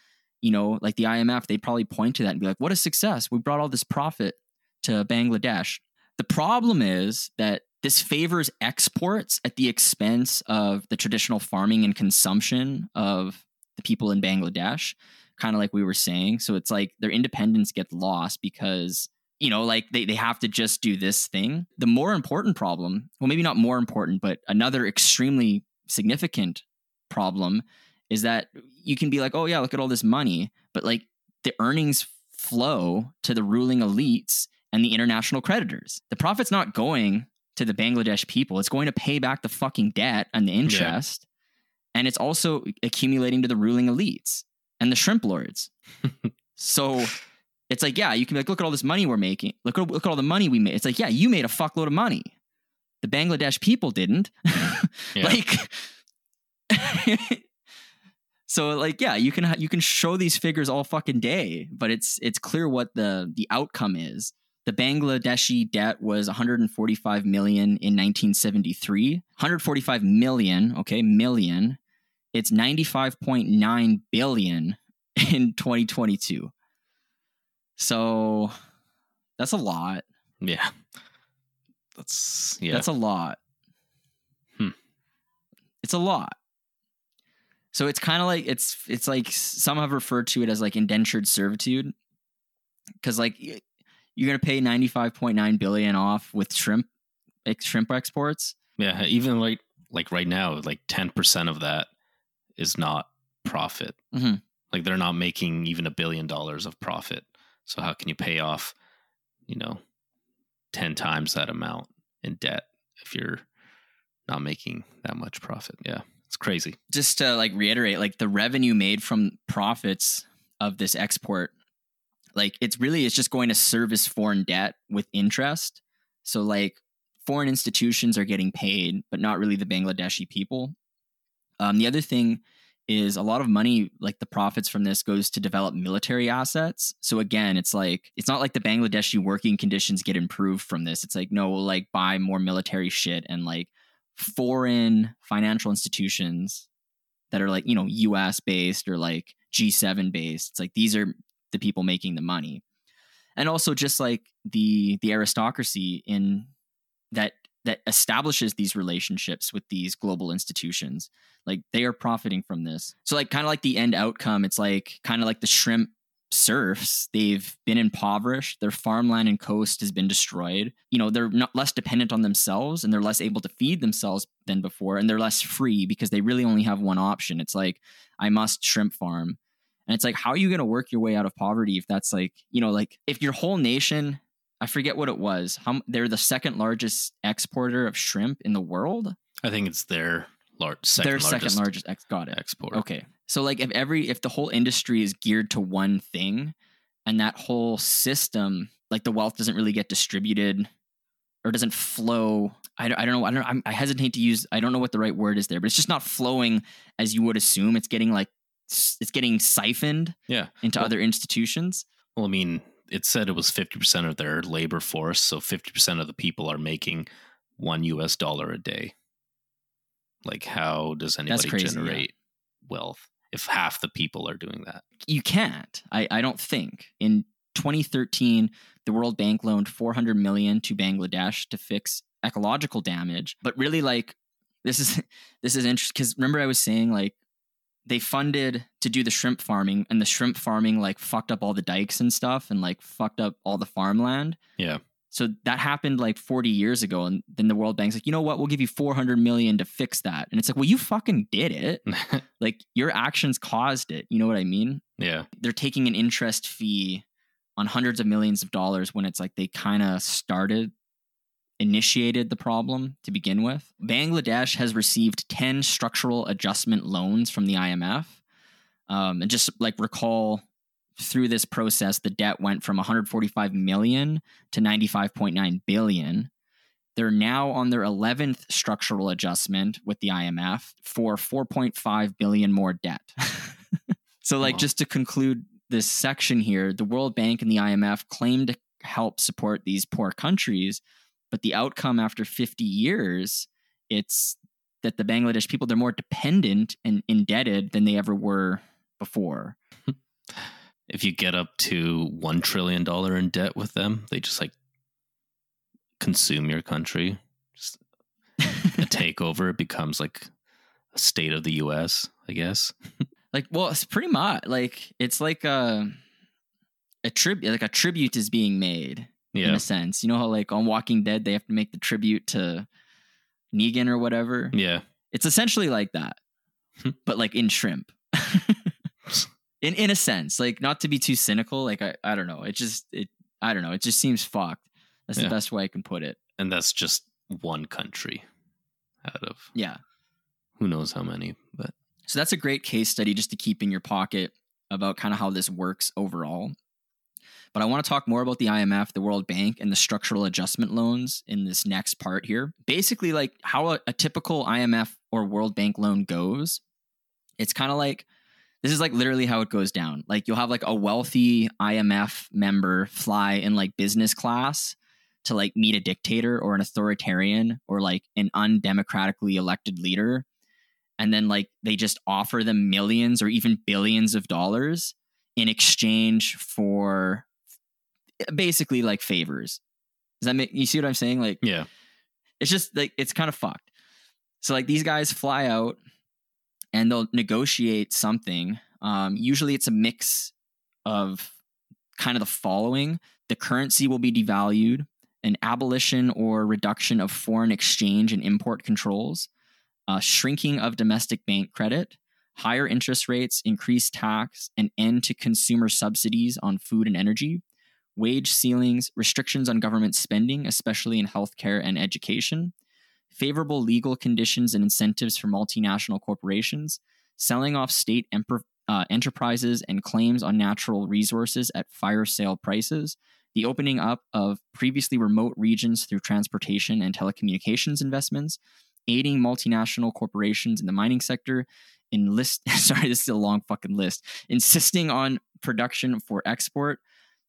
you know, like the IMF, they'd probably point to that and be like, what a success. We brought all this profit to Bangladesh. The problem is that this favors exports at the expense of the traditional farming and consumption of the people in Bangladesh, kind of like we were saying. So it's like their independence gets lost because, you know, like they, they have to just do this thing. The more important problem, well, maybe not more important, but another extremely significant problem is that you can be like, oh, yeah, look at all this money, but like the earnings flow to the ruling elites and the international creditors. The profit's not going to the Bangladesh people, it's going to pay back the fucking debt and the interest. And it's also accumulating to the ruling elites and the shrimp lords. so it's like, yeah, you can be like, look at all this money we're making. Look at, look at all the money we made. It's like, yeah, you made a fuckload of money. The Bangladesh people didn't. Like, so like, yeah, you can you can show these figures all fucking day, but it's it's clear what the the outcome is. The Bangladeshi debt was 145 million in 1973. 145 million, okay, million. It's 95.9 billion in 2022. So that's a lot. Yeah. That's yeah. That's a lot. Hmm. It's a lot. So it's kind of like it's it's like some have referred to it as like indentured servitude, because like you're gonna pay 95.9 billion off with shrimp ex- shrimp exports. Yeah, even like like right now, like ten percent of that is not profit. Mhm. Like they're not making even a billion dollars of profit. So how can you pay off, you know, ten times that amount in debt if you're not making that much profit? Yeah, it's crazy. Just to like reiterate, like the revenue made from profits of this export, like it's really it's just going to service foreign debt with interest. So like foreign institutions are getting paid, but not really the Bangladeshi people. Um, the other thing is a lot of money, like the profits from this, goes to develop military assets. So again, it's like it's not like the Bangladeshi working conditions get improved from this. It's like no, we'll like buy more military shit and like foreign financial institutions that are like you know U.S. based or like G7 based. It's like these are the people making the money, and also just like the the aristocracy in that that establishes these relationships with these global institutions like they are profiting from this. So like kind of like the end outcome it's like kind of like the shrimp serfs they've been impoverished their farmland and coast has been destroyed. You know they're not less dependent on themselves and they're less able to feed themselves than before and they're less free because they really only have one option. It's like i must shrimp farm. And it's like how are you going to work your way out of poverty if that's like you know like if your whole nation I forget what it was. How they're the second largest exporter of shrimp in the world. I think it's their lar- second Their largest second largest ex. Got it. export. Okay. So like if every if the whole industry is geared to one thing, and that whole system, like the wealth doesn't really get distributed, or doesn't flow. I don't, I don't know. I don't. I'm, I hesitate to use. I don't know what the right word is there, but it's just not flowing as you would assume. It's getting like it's getting siphoned Yeah. into Well- other institutions. Well, I mean, it said it was 50% of their labor force. So 50% of the people are making one US dollar a day. Like, how does anybody crazy, yeah. generate wealth if half the people are doing that? you can't. I, I don't think. In 2013, the World Bank loaned 400 million to Bangladesh to fix ecological damage. But really, like this is this is interesting because remember I was saying like they funded to do the shrimp farming, and the shrimp farming like fucked up all the dikes and stuff, and like fucked up all the farmland. Yeah. So that happened like 40 years ago, and then the World Bank's like, you know what? We'll give you 400 million to fix that, and it's like, well, you fucking did it. Like your actions caused it. You know what I mean? yeah. they're taking an interest fee on hundreds of millions of dollars when it's like they kind of started initiated the problem to begin with. Bangladesh has received 10 structural adjustment loans from the IMF. Um, and just like recall through this process the debt went from 145 million to 95.9 billion. They're now on their 11th structural adjustment with the IMF for 4.5 billion more debt. so like Wow. just to conclude this section here, the World Bank and the IMF claim to help support these poor countries, but the outcome after 50 years, it's that the Bangladesh people they're more dependent and indebted than they ever were before. If you get up to $1 trillion in debt with them, they just like consume your country. Just a takeover. It becomes like a state of the US, I guess. like well it's pretty much like it's like uh, a a tribute like a tribute is being made in a sense. You know how like on walking dead they have to make the tribute to negan or whatever? Yeah. it's essentially like that hmm. but like in shrimp. In in a sense. Like not to be too cynical like i, I don't know. It just it i don't know. It just seems fucked. That's Yeah. the best way i can put it. And that's just one country out of yeah. who knows how many. But So that's a great case study just to keep in your pocket about kind of how this works overall. But I want to talk more about the IMF, the World Bank, and the structural adjustment loans in this next part here. Basically, like how a, a typical IMF or World Bank loan goes. It's kind of like this is like literally how it goes down. Like you'll have like a wealthy IMF member fly in like business class to like meet a dictator or an authoritarian or like an undemocratically elected leader and then like they just offer them millions or even billions of dollars in exchange for basically like favors. Does that make you see what I'm saying? Like yeah. it's just like it's kind of fucked. So like these guys fly out and they'll negotiate something. Um, usually it's a mix of kind of the following. the currency will be devalued, an abolition or reduction of foreign exchange and import controls, a shrinking of domestic bank credit, higher interest rates, increased tax, an end to consumer subsidies on food and energy, wage ceilings, restrictions on government spending, especially in healthcare and education, favorable legal conditions and incentives for multinational corporations, selling off state uh, enterprises and claims on natural resources at fire sale prices, the opening up of previously remote regions through transportation and telecommunications investments, aiding multinational corporations in the mining sector, enlist sorry, this is a long fucking list, insisting on production for export,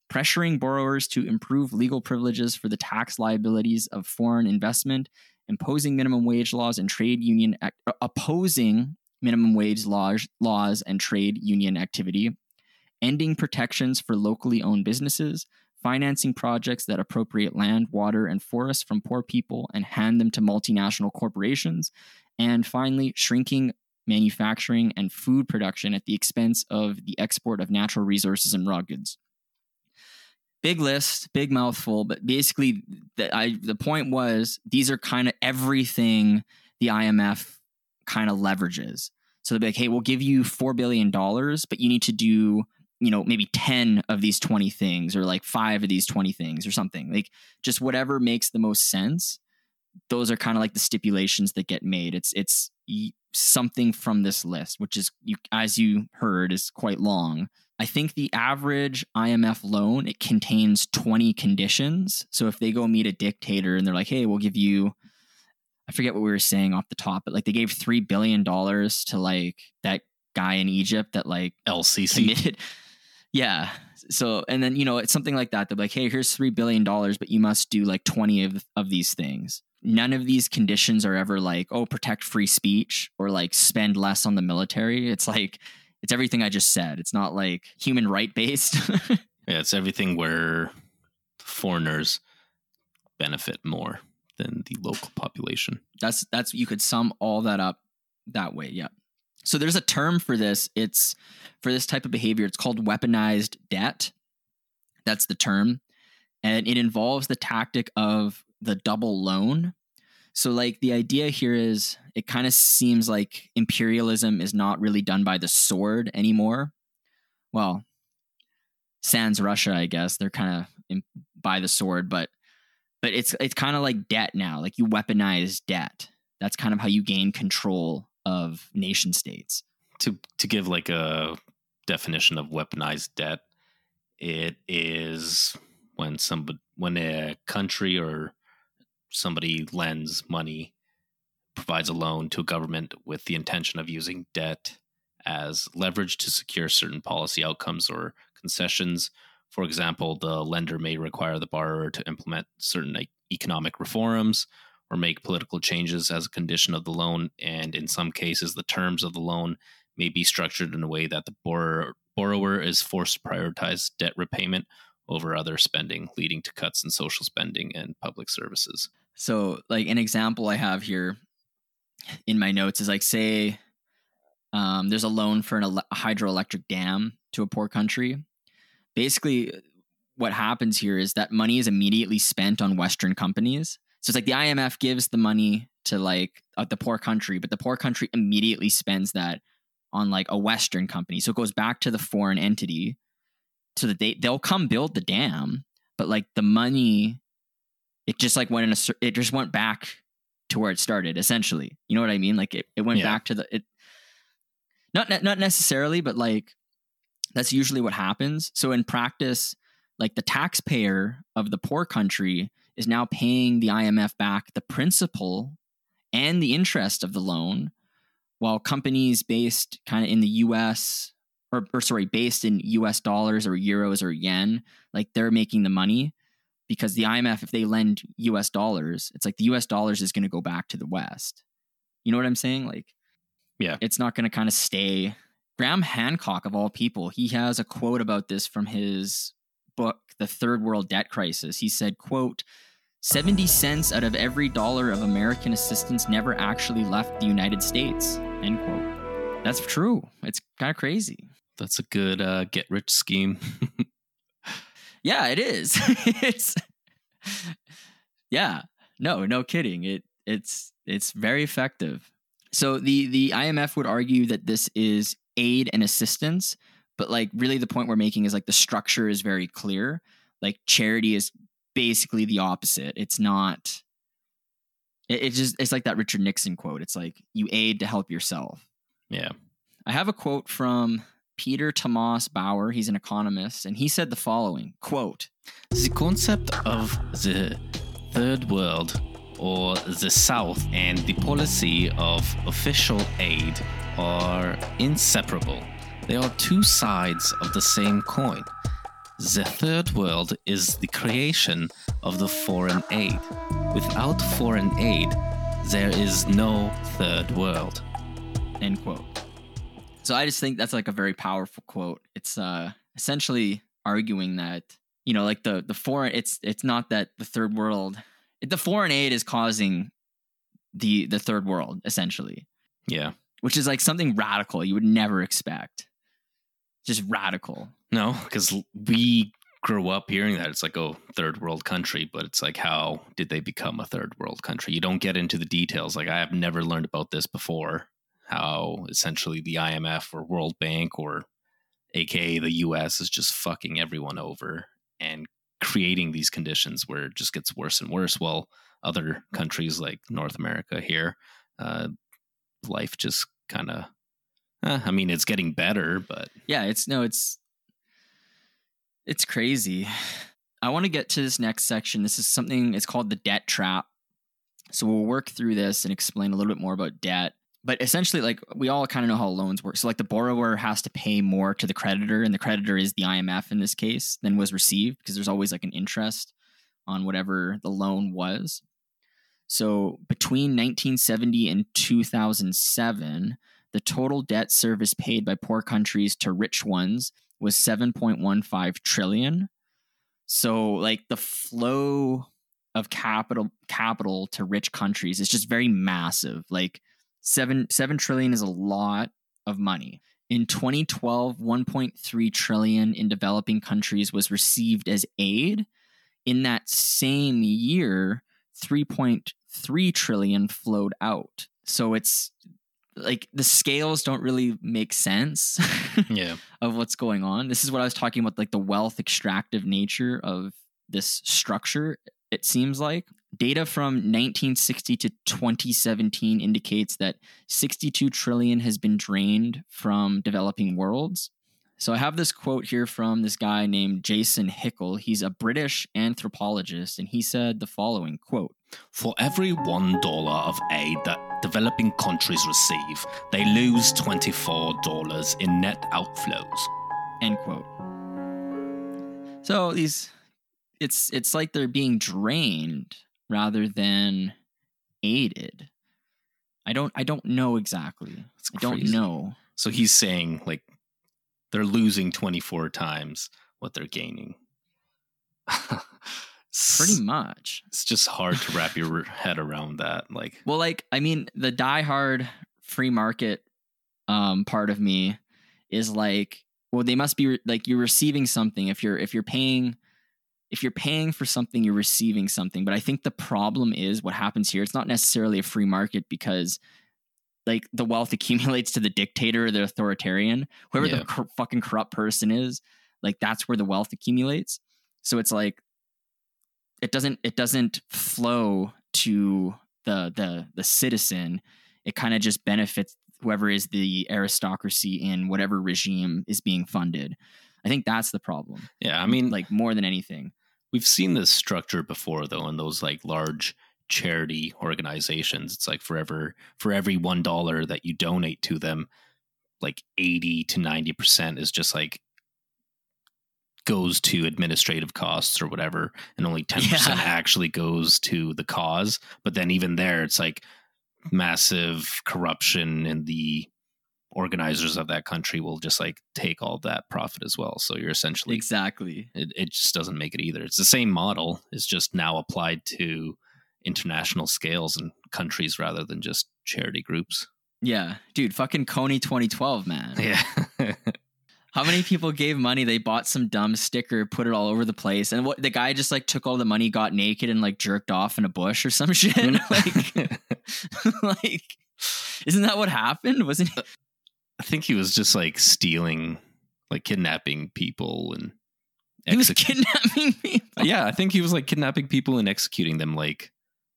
pressuring borrowers to improve legal privileges for the tax liabilities of foreign investment, imposing minimum wage laws and trade union act, uh, opposing minimum wage laws, laws and trade union activity, ending protections for locally owned businesses, financing projects that appropriate land, water, and forests from poor people and hand them to multinational corporations, and finally, shrinking manufacturing and food production at the expense of the export of natural resources and raw goods. Big list, big mouthful, but basically, the, I, the point was these are kind of everything the IMF kind of leverages. So they'll be like, hey, we'll give you $4 billion, but you need to do you know maybe 10 of these 20 things or like 5 of these 20 things or something. Like just whatever makes the most sense those are kind of like the stipulations that get made. It's it's something from this list which is you as you heard is quite long i think the average imf loan it contains 20 conditions so if they go meet a dictator and they're like hey we'll give you i forget what we were saying off the top but like they gave 3 billion dollars to like that guy in egypt that like el-Sisi committed yeah. So, and then, you know, it's something like that. They're like, hey, here's $3 billion, but you must do like 20 of, of these things. None of these conditions are ever like, oh, protect free speech or like spend less on the military. It's like, it's everything I just said. It's not like human right based. yeah, it's everything where foreigners benefit more than the local population. That's, that's, you could sum all that up that way. Yeah. So there's a term for this. It's for this type of behavior. It's called weaponized debt. That's the term. And it involves the tactic of the double loan. So, like, the idea here is it kind of seems like imperialism is not really done by the sword anymore. Well, sans Russia, I guess they're kind of by the sword, but but it's it's kind of like debt now. Like you weaponize debt. That's kind of how you gain control of nation states. To to give like a definition of weaponized debt, it is when somebody when a country or somebody lends money provides a loan to a government with the intention of using debt as leverage to secure certain policy outcomes or concessions. For example, the lender may require the borrower to implement certain economic reforms or make political changes as a condition of the loan. And in some cases, the terms of the loan may be structured in a way that the borrower, borrower is forced to prioritize debt repayment over other spending, leading to cuts in social spending and public services. So, like an example I have here in my notes is like, say, um, there's a loan for ele- a hydroelectric dam to a poor country. Basically, what happens here is that money is immediately spent on Western companies so it's like the IMF gives the money to like uh, the poor country, but the poor country immediately spends that on like a Western company. So it goes back to the foreign entity so that they they'll come build the dam, but like the money, it just like went in a it just went back to where it started essentially. You know what I mean? Like it, it went yeah. back to the it. Not not necessarily, but like that's usually what happens. So in practice, like the taxpayer of the poor country is now paying the IMF back the principal and the interest of the loan, while companies based kind of in the US or, or sorry, based in US dollars or euros or yen, like they're making the money because the IMF, if they lend US dollars, it's like the US dollars is going to go back to the West. You know what I'm saying? Like, yeah, it's not going to kind of stay. Graham Hancock, of all people, he has a quote about this from his book, The Third World Debt Crisis. He said, quote, 70 cents out of every dollar of American assistance never actually left the United States. End quote. That's true. It's kind of crazy. That's a good uh, get rich scheme. Yeah, it is. it's yeah. No, no kidding. It it's it's very effective. So the the IMF would argue that this is aid and assistance, but like really the point we're making is like the structure is very clear. Like charity is basically the opposite. It's not it, it just it's like that Richard Nixon quote. It's like you aid to help yourself. Yeah. I have a quote from Peter Thomas Bauer. He's an economist, and he said the following quote The concept of the third world or the South and the policy of official aid are inseparable. They are two sides of the same coin. The third world is the creation of the foreign aid. Without foreign aid, there is no third world. End quote. So I just think that's like a very powerful quote. It's uh essentially arguing that you know like the the foreign it's it's not that the third world the foreign aid is causing the the third world essentially Yeah. which is like something radical you would never expect just radical No, because we grow up hearing that it's like, oh, third world country, but it's like, how did they become a third world country? You don't get into the details. Like, I have never learned about this before. How essentially the IMF or World Bank or AKA the US is just fucking everyone over and creating these conditions where it just gets worse and worse. While other countries like North America here, uh, life just kind of, eh, I mean, it's getting better, but yeah it's no it's it's crazy. I want to get to this next section. This is something it's called the debt trap. So we'll work through this and explain a little bit more about debt but essentially like we all kind of know how loans work so like the borrower has to pay more to the creditor and the creditor is the imf in this case than was received because there's always like an interest on whatever the loan was so between 1970 and 2007 the total debt service paid by poor countries to rich ones was 7.15 trillion. So like the flow of capital capital to rich countries is just very massive. Like 7 7 trillion is a lot of money. In 2012, 1.3 trillion in developing countries was received as aid. In that same year, 3.3 trillion flowed out. So it's like the scales don't really make sense yeah. of what's going on. This is what I was talking about, like the wealth extractive nature of this structure. It seems like data from 1960 to 2017 indicates that 62 trillion has been drained from developing worlds. So I have this quote here from this guy named Jason Hickel. He's a British anthropologist, and he said the following quote For every one dollar of aid that developing countries receive, they lose $24 in net outflows. End quote. So these it's it's like they're being drained rather than aided. I don't I don't know exactly. I don't know. So he's saying like they're losing 24 times what they're gaining. Pretty much. It's just hard to wrap your head around that. Like, Well, like I mean, the diehard free market um, part of me is like, well, they must be re- like you're receiving something if you're if you're paying if you're paying for something, you're receiving something. But I think the problem is what happens here. It's not necessarily a free market because like the wealth accumulates to the dictator or the authoritarian, whoever Yeah. the cor- fucking corrupt person is. Like that's where the wealth accumulates. So it's like it doesn't it doesn't flow to the the the citizen. It kind of just benefits whoever is the aristocracy in whatever regime is being funded. I think that's the problem. yeah, I mean, like more than anything. we've seen this structure before though in those like large charity organizations it's like forever for every one dollar that you donate to them like 80 to 90 percent is just like goes to administrative costs or whatever and only 10 percent Yeah. actually goes to the cause but then even there it's like massive corruption and the organizers of that country will just like take all that profit as well so you're essentially Exactly. it, it just doesn't make it either. It's the same model. It's just now applied to international scales and countries rather than just charity groups. Yeah, dude, fucking Kony 2012, man. Yeah. How many people gave money? They bought some dumb sticker, put it all over the place, and what the guy just like took all the money, got naked, and like jerked off in a bush or some shit. Mm. like, like, isn't that what happened? Wasn't he? Uh, I think he was just like stealing, like kidnapping people and He was kidnapping people. yeah, I think he was like kidnapping people and executing them like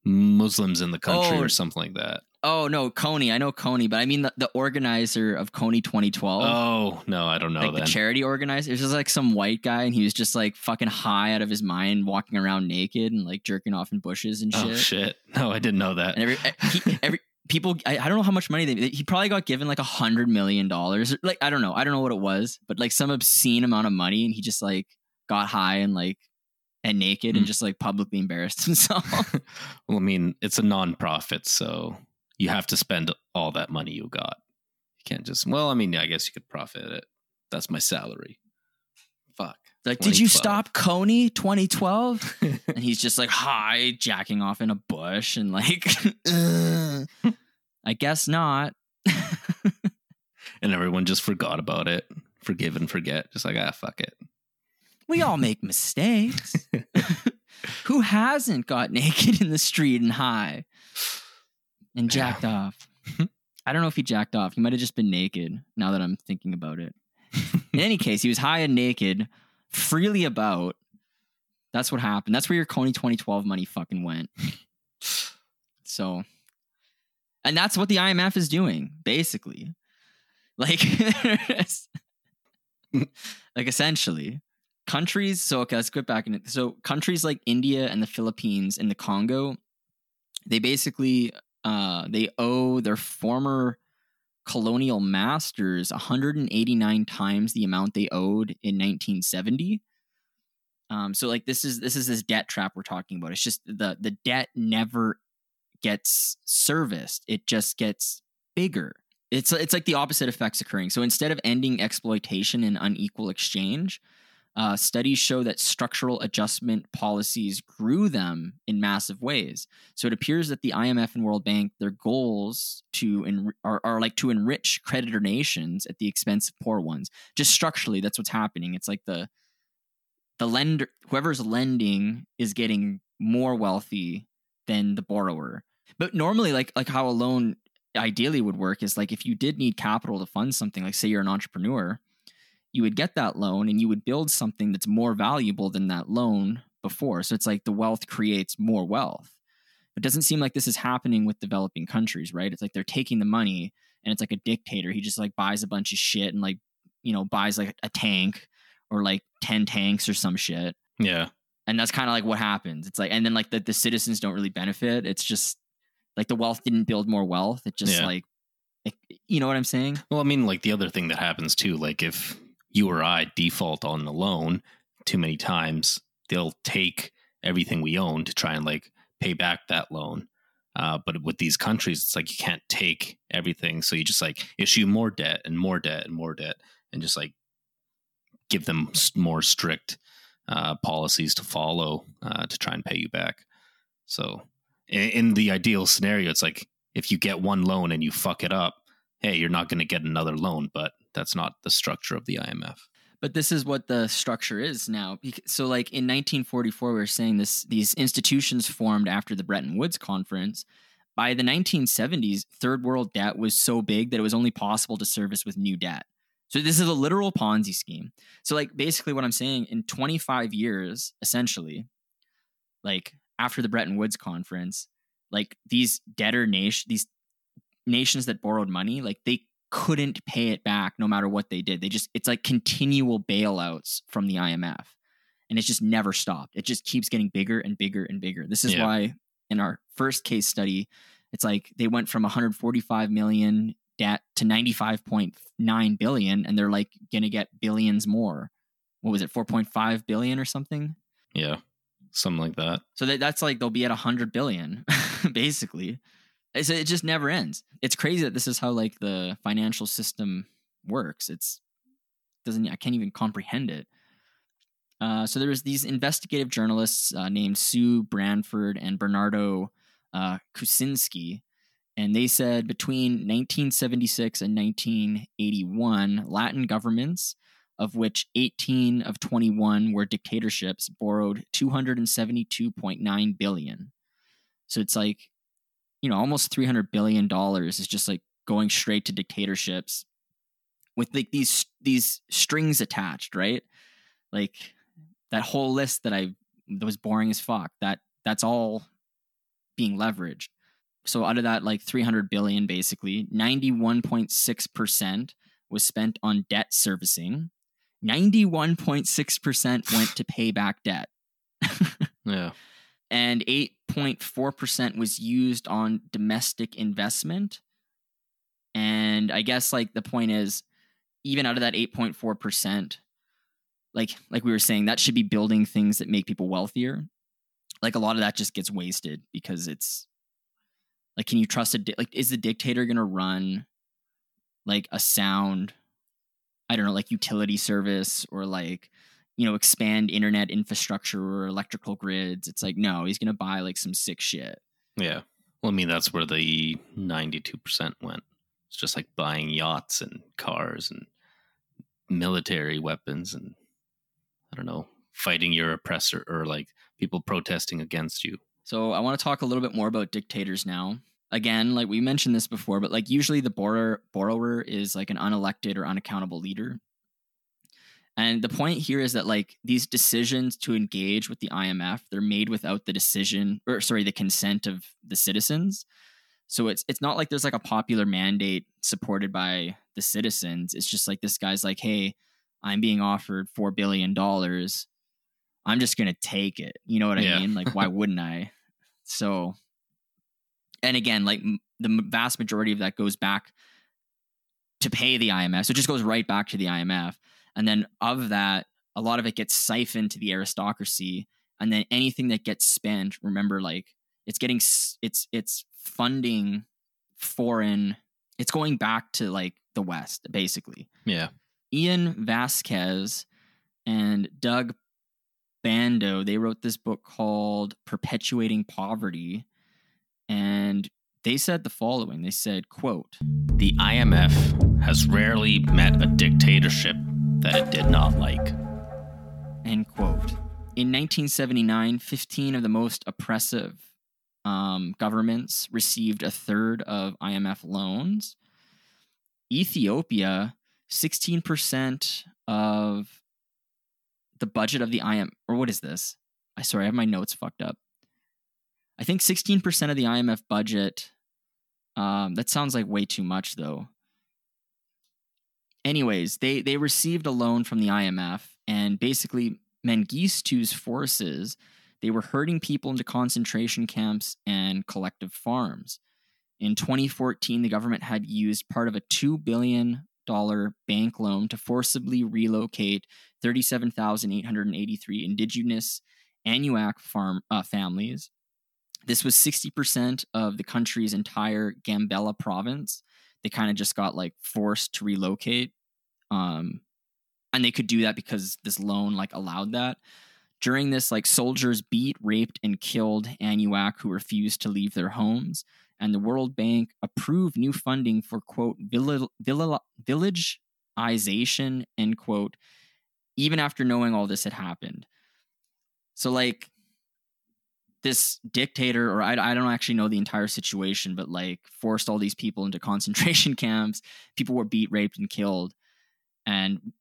Muslims in the country Oh. or something like that. Oh no, Kony. I know Kony, but I mean the, the organizer of Kony 2012. Oh no, I don't know like then. the charity organizer. It was just like some white guy, and he was just like fucking high out of his mind, walking around naked and like jerking off in bushes and oh, shit. oh shit! No, I didn't know that. And every eh, he, every people, I, I don't know how much money they. He probably got given like a hundred million dollars. Like I don't know, I don't know what it was, but like some obscene amount of money, and he just like got high and like and naked and Hmm. just like publicly embarrassed himself. Well, I mean, it's a non-profit, so you have to spend all that money you got. You can't just. Well, I mean, I guess you could profit it. That's my salary. Fuck. like, did you stop Kony 2012? and he's just like high, jacking off in a bush, and like, "Ugh, I guess not. and everyone just forgot about it. Forgive and forget. Just like ah, fuck it. We all make mistakes. Who hasn't got naked in the street and high and jacked off? I don't know if he jacked off. He might have just been naked now that I'm thinking about it. In any case, he was high and naked, freely about. That's what happened. That's where your Kony 2012 money fucking went. So, and that's what the IMF is doing, basically. Like, like essentially, countries. So, okay, let's get back in. So, countries like India and the Philippines and the Congo, they basically uh, they owe their former colonial masters 189 times the amount they owed in 1970. Um, so like this is this is this debt trap we're talking about. It's just the the debt never gets serviced. It just gets bigger. It's it's like the opposite effects occurring. So instead of ending exploitation and unequal exchange, uh, studies show that structural adjustment policies grew them in massive ways. So it appears that the IMF and World Bank, their goals to en- are, are like to enrich creditor nations at the expense of poor ones. Just structurally, that's what's happening. It's like the the lender, whoever's lending, is getting more wealthy than the borrower. But normally, like like how a loan ideally would work is like if you did need capital to fund something, like say you're an entrepreneur, you would get that loan and you would build something that's more valuable than that loan before. So it's like the wealth creates more wealth. It doesn't seem like this is happening with developing countries, right? It's like they're taking the money and it's like a dictator. He just like buys a bunch of shit and like, you know, buys like a tank or like 10 tanks or some shit. Yeah. And that's kind of like what happens. It's like, and then like the, the citizens don't really benefit. It's just like the wealth didn't build more wealth. It just Yeah. like, you know what I'm saying? Well, I mean, like the other thing that happens too, like if you or I default on the loan too many times, they'll take everything we own to try and like pay back that loan. Uh, but with these countries, it's like you can't take everything, so you just like issue more debt and more debt and more debt, and just like give them more strict uh, policies to follow uh, to try and pay you back. So, in, the ideal scenario, it's like if you get one loan and you fuck it up, hey, you're not going to get another loan, but that's not the structure of the IMF. But this is what the structure is now. So, like in 1944, we were saying this: these institutions formed after the Bretton Woods Conference. By the 1970s, third world debt was so big that it was only possible to service with new debt. So this is a literal Ponzi scheme. So, like, basically, what I'm saying in 25 years, essentially, like after the Bretton Woods Conference, like these debtor nation, these nations that borrowed money, like they couldn't pay it back no matter what they did. They just it's like continual bailouts from the IMF. And it's just never stopped. It just keeps getting bigger and bigger and bigger. This is Yeah. why in our first case study, it's like they went from 145 million debt to 95.9 billion and they're like going to get billions more. What was it? 4.5 billion or something? Yeah, something like that. So that, that's like they'll be at 100 billion, basically. It's, it just never ends. It's crazy that this is how like the financial system works. It's doesn't I can't even comprehend it. Uh, so there was these investigative journalists uh, named Sue Branford and Bernardo uh, and they said between 1976 and 1981, Latin governments of which 18 of 21 were dictatorships, borrowed 272.9 billion. So it's like, you know, almost 300 billion dollars is just like going straight to dictatorships with like these these strings attached, right? Like that whole list that I that was boring as fuck. That that's all being leveraged. So out of that like 300 billion basically, 91.6% was spent on debt servicing. 91.6% went to pay back debt. Yeah. and 8.4% was used on domestic investment. And I guess like the point is even out of that 8.4%, like like we were saying, that should be building things that make people wealthier. Like a lot of that just gets wasted because it's like can you trust a di- like is the dictator going to run like a sound I don't know, like utility service or like you know, expand internet infrastructure or electrical grids. It's like, no, he's gonna buy like some sick shit. Yeah. Well, I mean, that's where the 92% went. It's just like buying yachts and cars and military weapons and, I don't know, fighting your oppressor or like people protesting against you. So I want to talk a little bit more about dictators now. Again, like we mentioned this before, but like usually the borrower borrower is like an unelected or unaccountable leader. And the point here is that like these decisions to engage with the IMF, they're made without the decision or sorry, the consent of the citizens. So it's it's not like there's like a popular mandate supported by the citizens. It's just like this guy's like, "Hey, I'm being offered 4 billion dollars. I'm just going to take it." You know what Yeah. I mean? Like why wouldn't I? So and again, like the vast majority of that goes back to pay the IMF. So it just goes right back to the IMF. And then of that, a lot of it gets siphoned to the aristocracy. And then anything that gets spent, remember, like it's getting it's it's funding foreign. It's going back to like the West, basically. Yeah. Ian Vasquez and Doug Bandow, they wrote this book called Perpetuating Poverty. And they said the following. They said, quote, The IMF has rarely met a dictatorship that it did not like. end quote. In 1979, 15 of the most oppressive um, governments received a third of IMF loans. Ethiopia, 16% of the budget of the IMF, or what is this? I sorry, I have my notes fucked up. I think 16% of the IMF budget. Um, that sounds like way too much, though. Anyways, they they received a loan from the IMF, and basically Mengistu's forces they were herding people into concentration camps and collective farms. In 2014, the government had used part of a two billion dollar bank loan to forcibly relocate 37,883 indigenous Anuak farm uh, families. This was 60% of the country's entire Gambella province. They kind of just got like forced to relocate. Um, and they could do that because this loan like allowed that. During this, like soldiers beat, raped, and killed Anuak who refused to leave their homes. And the World Bank approved new funding for quote villa, villa, villageization end quote, even after knowing all this had happened. So like this dictator, or I, I don't actually know the entire situation, but like forced all these people into concentration camps. People were beat, raped, and killed. And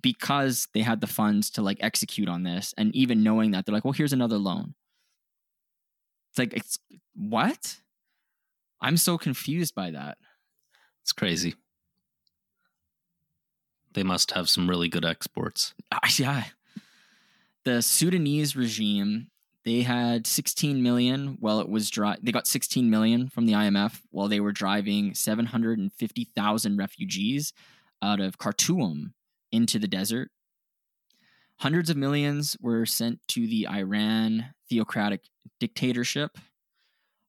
because they had the funds to like execute on this, and even knowing that, they're like, well, here's another loan. It's like, it's what? I'm so confused by that. It's crazy. They must have some really good exports. Uh, yeah. The Sudanese regime, they had 16 million while it was dry. They got 16 million from the IMF while they were driving 750,000 refugees out of Khartoum into the desert. Hundreds of millions were sent to the Iran theocratic dictatorship.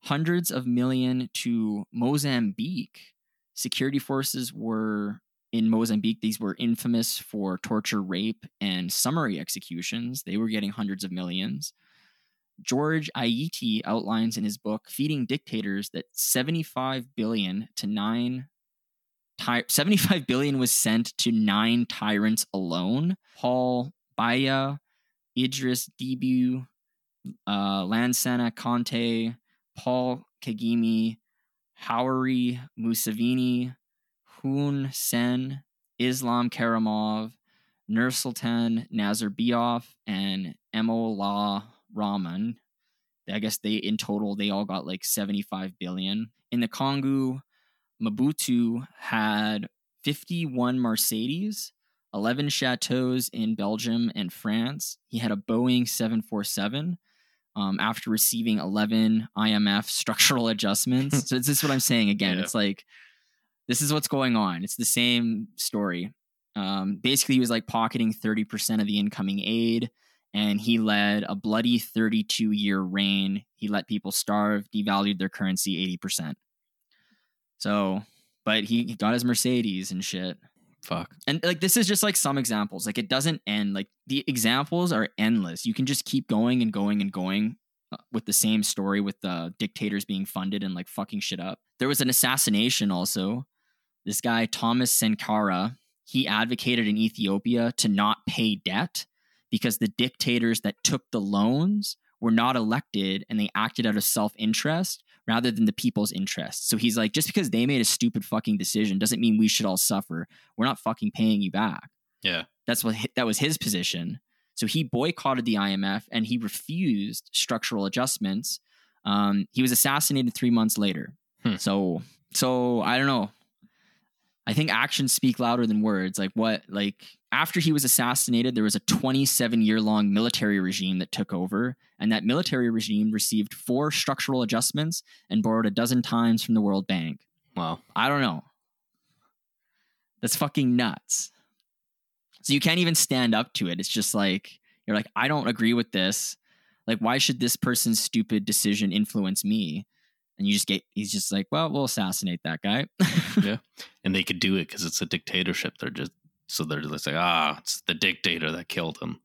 Hundreds of million to Mozambique. Security forces were in Mozambique, these were infamous for torture, rape, and summary executions. They were getting hundreds of millions. George Aiti outlines in his book Feeding Dictators that 75 billion to 9 ty- 75 billion was sent to nine tyrants alone. Paul Biya, Idris Deby, uh, Lansana Conte, Paul Kagame, Yoweri Museveni, Hun Sen, Islam Karimov, Nursultan Nazarbayev, and Emola Rahman. I guess they in total they all got like 75 billion. In the Congo, Mobutu had 51 Mercedes, 11 chateaus in Belgium and France. He had a Boeing 747 um, after receiving 11 IMF structural adjustments. so this is what I'm saying again. Yeah. It's like, this is what's going on. It's the same story. Um, basically, he was like pocketing 30% of the incoming aid, and he led a bloody 32 year reign. He let people starve, devalued their currency 80%. So, but he got his Mercedes and shit. Fuck. And like this is just like some examples. Like it doesn't end. Like the examples are endless. You can just keep going and going and going uh, with the same story with the dictators being funded and like fucking shit up. There was an assassination also. This guy Thomas Sankara, he advocated in Ethiopia to not pay debt because the dictators that took the loans were not elected and they acted out of self-interest rather than the people's interests. So he's like, just because they made a stupid fucking decision doesn't mean we should all suffer. We're not fucking paying you back. Yeah. That's what that was his position. So he boycotted the IMF and he refused structural adjustments. Um, he was assassinated three months later. Hmm. So so I don't know. I think actions speak louder than words. Like what like after he was assassinated, there was a 27 year long military regime that took over, and that military regime received four structural adjustments and borrowed a dozen times from the World Bank. Wow. I don't know. That's fucking nuts. So you can't even stand up to it. It's just like, you're like, I don't agree with this. Like, why should this person's stupid decision influence me? and you just get he's just like well we'll assassinate that guy yeah and they could do it because it's a dictatorship they're just so they're just like ah it's the dictator that killed him.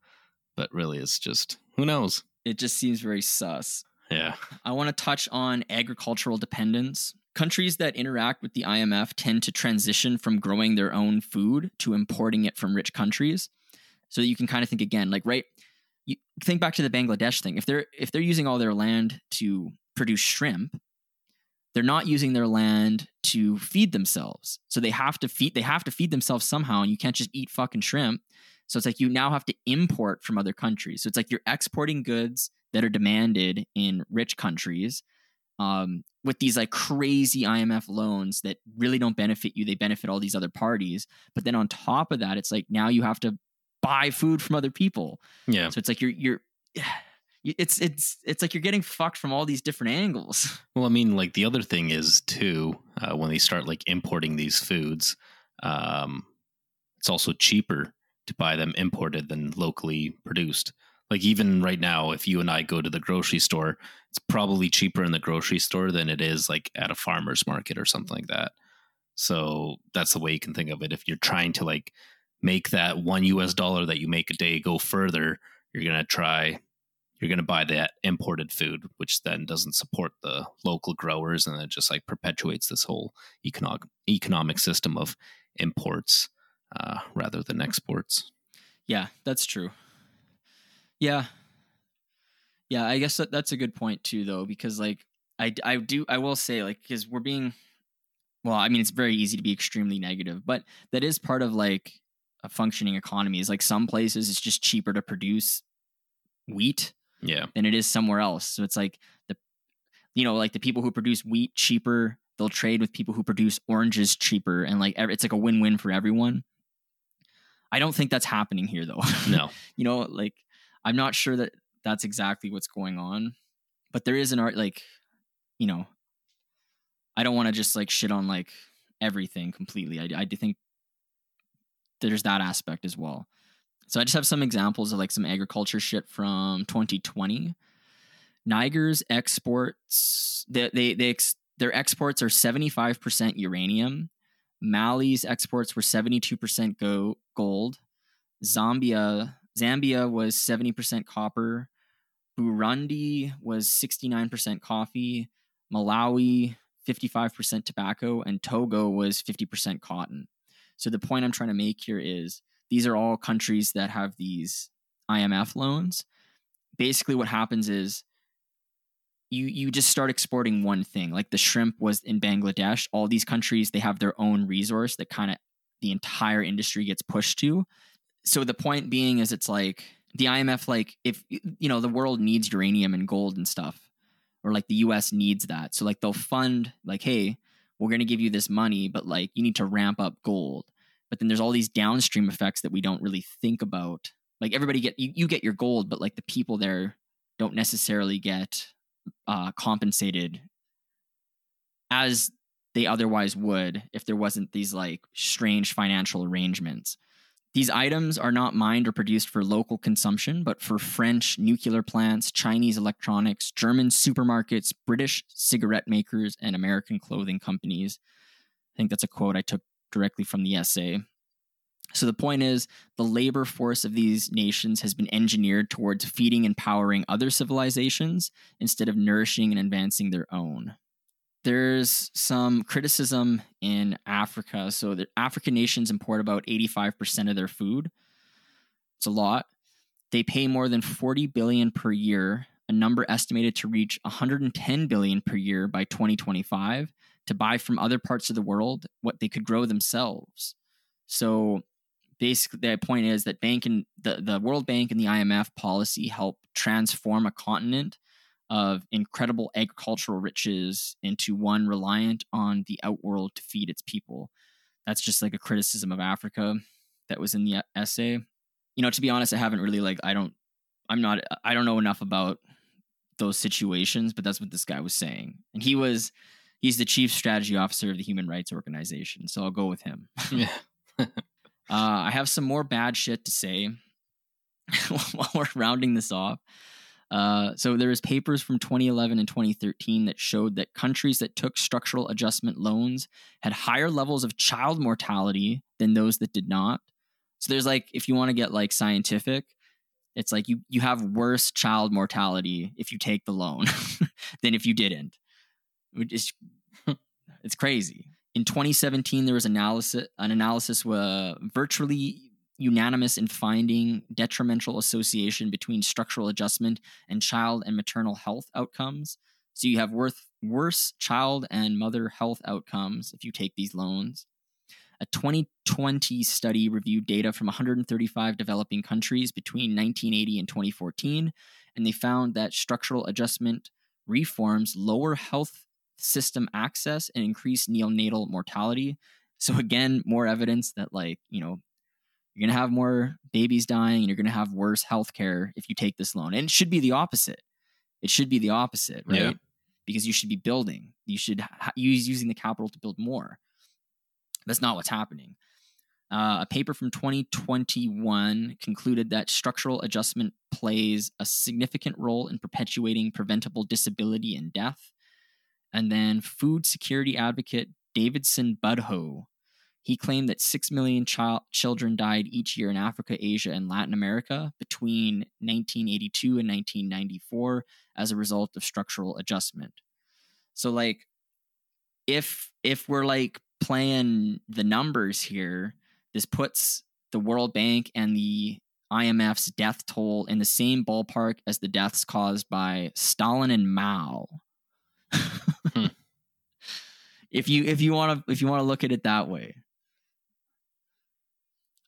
But really it's just who knows? It just seems very sus. Yeah. I want to touch on agricultural dependence. Countries that interact with the imf tend to transition from growing their own food to importing it from rich countries. So you can kind of think again like right you think back to the bangladesh thing. If they're if they're using all their land to produce shrimp they're not using their land to feed themselves. So they have to feed they have to feed themselves somehow and you can't just eat fucking shrimp. So it's like you now have to import from other countries. So it's like you're exporting goods that are demanded in rich countries um, with these like crazy IMF loans that really don't benefit you. They benefit all these other parties. But then on top of that, it's like now you have to buy food from other people. Yeah. So it's like you're you're it's it's it's like you're getting fucked from all these different angles. Well, I mean, like the other thing is too uh, when they start like importing these foods, um, it's also cheaper to buy them imported than locally produced. Like even right now, if you and I go to the grocery store, it's probably cheaper in the grocery store than it is like at a farmer's market or something like that. So that's the way you can think of it. If you're trying to like make that one US dollar that you make a day go further, you're gonna try you're going to buy that imported food, which then doesn't support the local growers, and it just like perpetuates this whole economic economic system of imports uh, rather than exports. Yeah, that's true. Yeah, yeah, I guess that, that's a good point too, though, because like I I do I will say like because we're being well, I mean it's very easy to be extremely negative, but that is part of like a functioning economy. Is like some places it's just cheaper to produce wheat yeah. than it is somewhere else. So it's like the you know like the people who produce wheat cheaper they'll trade with people who produce oranges cheaper and like it's like a win-win for everyone. I don't think that's happening here though. No. You know like i'm not sure that that's exactly what's going on but there is an art like you know i don't want to just like shit on like everything completely. I, I do think there's that aspect as well so I just have some examples of like some agriculture shit from 2020. Niger's exports they they, they ex, their exports are 75% uranium. Mali's exports were 72% go, gold. Zambia Zambia was 70% copper. Burundi was 69% coffee. Malawi 55% tobacco, and Togo was 50% cotton. So the point I'm trying to make here is these are all countries that have these IMF loans. Basically, what happens is you you just start exporting one thing. Like the shrimp was in Bangladesh. All these countries they have their own resource that kind of the entire industry gets pushed to. So the point being is it's like the IMF like if you know the world needs uranium and gold and stuff or like the US needs that. So like they'll fund like hey, we're going to give you this money but like you need to ramp up gold. But then there's all these downstream effects that we don't really think about. Like everybody get you, you get your gold but like the people there don't necessarily get uh, compensated as they otherwise would if there wasn't these like strange financial arrangements. These items are not mined or produced for local consumption, but for French nuclear plants, Chinese electronics, German supermarkets, British cigarette makers, and American clothing companies. I think that's a quote I took directly from the essay. So the point is, the labor force of these nations has been engineered towards feeding and powering other civilizations instead of nourishing and advancing their own. There's some criticism in Africa. So the African nations import about 85% of their food. It's a lot. They pay more than 40 billion per year, a number estimated to reach 110 billion per year by 2025 to buy from other parts of the world what they could grow themselves. So basically the point is that bank and the, the World Bank and the IMF policy help transform a continent of incredible agricultural riches into one reliant on the outworld to feed its people. That's just like a criticism of Africa that was in the essay. You know, to be honest, I haven't really like I don't I'm not I don't know enough about those situations, but that's what this guy was saying. And he was he's the chief strategy officer of the Human Rights Organization, so I'll go with him. Yeah. uh, I have some more bad shit to say while we're rounding this off. Uh, so there was papers from 2011 and 2013 that showed that countries that took structural adjustment loans had higher levels of child mortality than those that did not. So there's like, if you want to get like scientific, it's like you you have worse child mortality if you take the loan than if you didn't. It's it's crazy. In 2017, there was analysis an analysis uh, virtually unanimous in finding detrimental association between structural adjustment and child and maternal health outcomes. So you have worth, worse child and mother health outcomes if you take these loans. A 2020 study reviewed data from 135 developing countries between 1980 and 2014, and they found that structural adjustment reforms lower health system access and increase neonatal mortality. So again, more evidence that like, you know, you're going to have more babies dying and you're going to have worse health care if you take this loan. And it should be the opposite. It should be the opposite, right? Yeah. Because you should be building. You should ha- use using the capital to build more. That's not what's happening. Uh, a paper from 2021 concluded that structural adjustment plays a significant role in perpetuating preventable disability and death. And then food security advocate Davidson Budhoo he claimed that 6 million child, children died each year in Africa, Asia, and Latin America between 1982 and 1994 as a result of structural adjustment. So like if if we're like playing the numbers here, this puts the World Bank and the IMF's death toll in the same ballpark as the deaths caused by Stalin and Mao. If you if you want to if you want to look at it that way.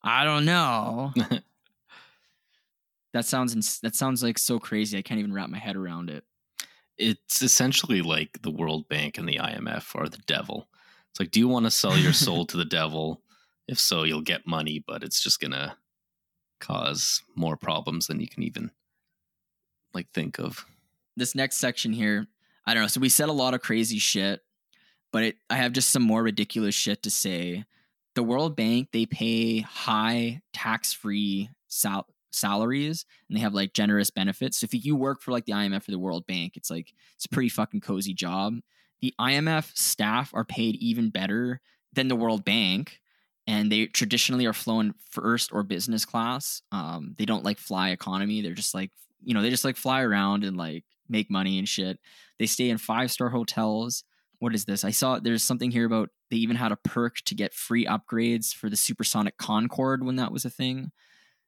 I don't know. that sounds that sounds like so crazy. I can't even wrap my head around it. It's essentially like the World Bank and the IMF are the devil. It's like, do you want to sell your soul to the devil? If so, you'll get money, but it's just gonna cause more problems than you can even like think of. This next section here, I don't know. So we said a lot of crazy shit, but it, I have just some more ridiculous shit to say the World Bank they pay high tax free sal- salaries and they have like generous benefits. So if you work for like the IMF or the World Bank, it's like it's a pretty fucking cozy job. The IMF staff are paid even better than the World Bank, and they traditionally are flown first or business class. Um, they don't like fly economy. They're just like you know they just like fly around and like make money and shit. They stay in five star hotels what is this? I saw there's something here about they even had a perk to get free upgrades for the supersonic Concorde when that was a thing.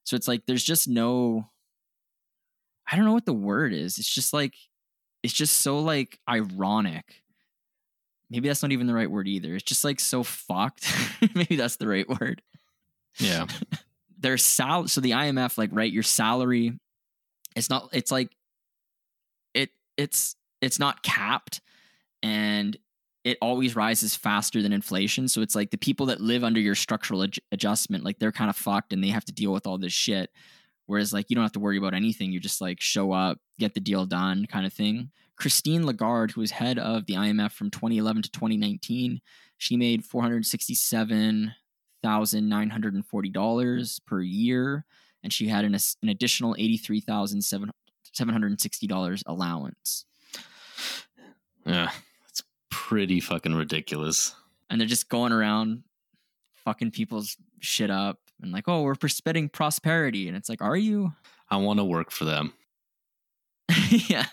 So it's like there's just no I don't know what the word is. It's just like it's just so like ironic. Maybe that's not even the right word either. It's just like so fucked. Maybe that's the right word. Yeah. Their sal so the IMF like right your salary it's not it's like it it's it's not capped and it always rises faster than inflation. So it's like the people that live under your structural ad- adjustment, like they're kind of fucked and they have to deal with all this shit. Whereas like you don't have to worry about anything. You just like show up, get the deal done, kind of thing. Christine Lagarde, who was head of the IMF from 2011 to 2019, she made 467 thousand nine hundred and forty dollars per year, and she had an, an additional eighty three thousand seven seven hundred and sixty dollars allowance. Yeah, pretty fucking ridiculous. And they're just going around fucking people's shit up and like, oh, we're spreading prosperity, and it's like, are you? I want to work for them. yeah,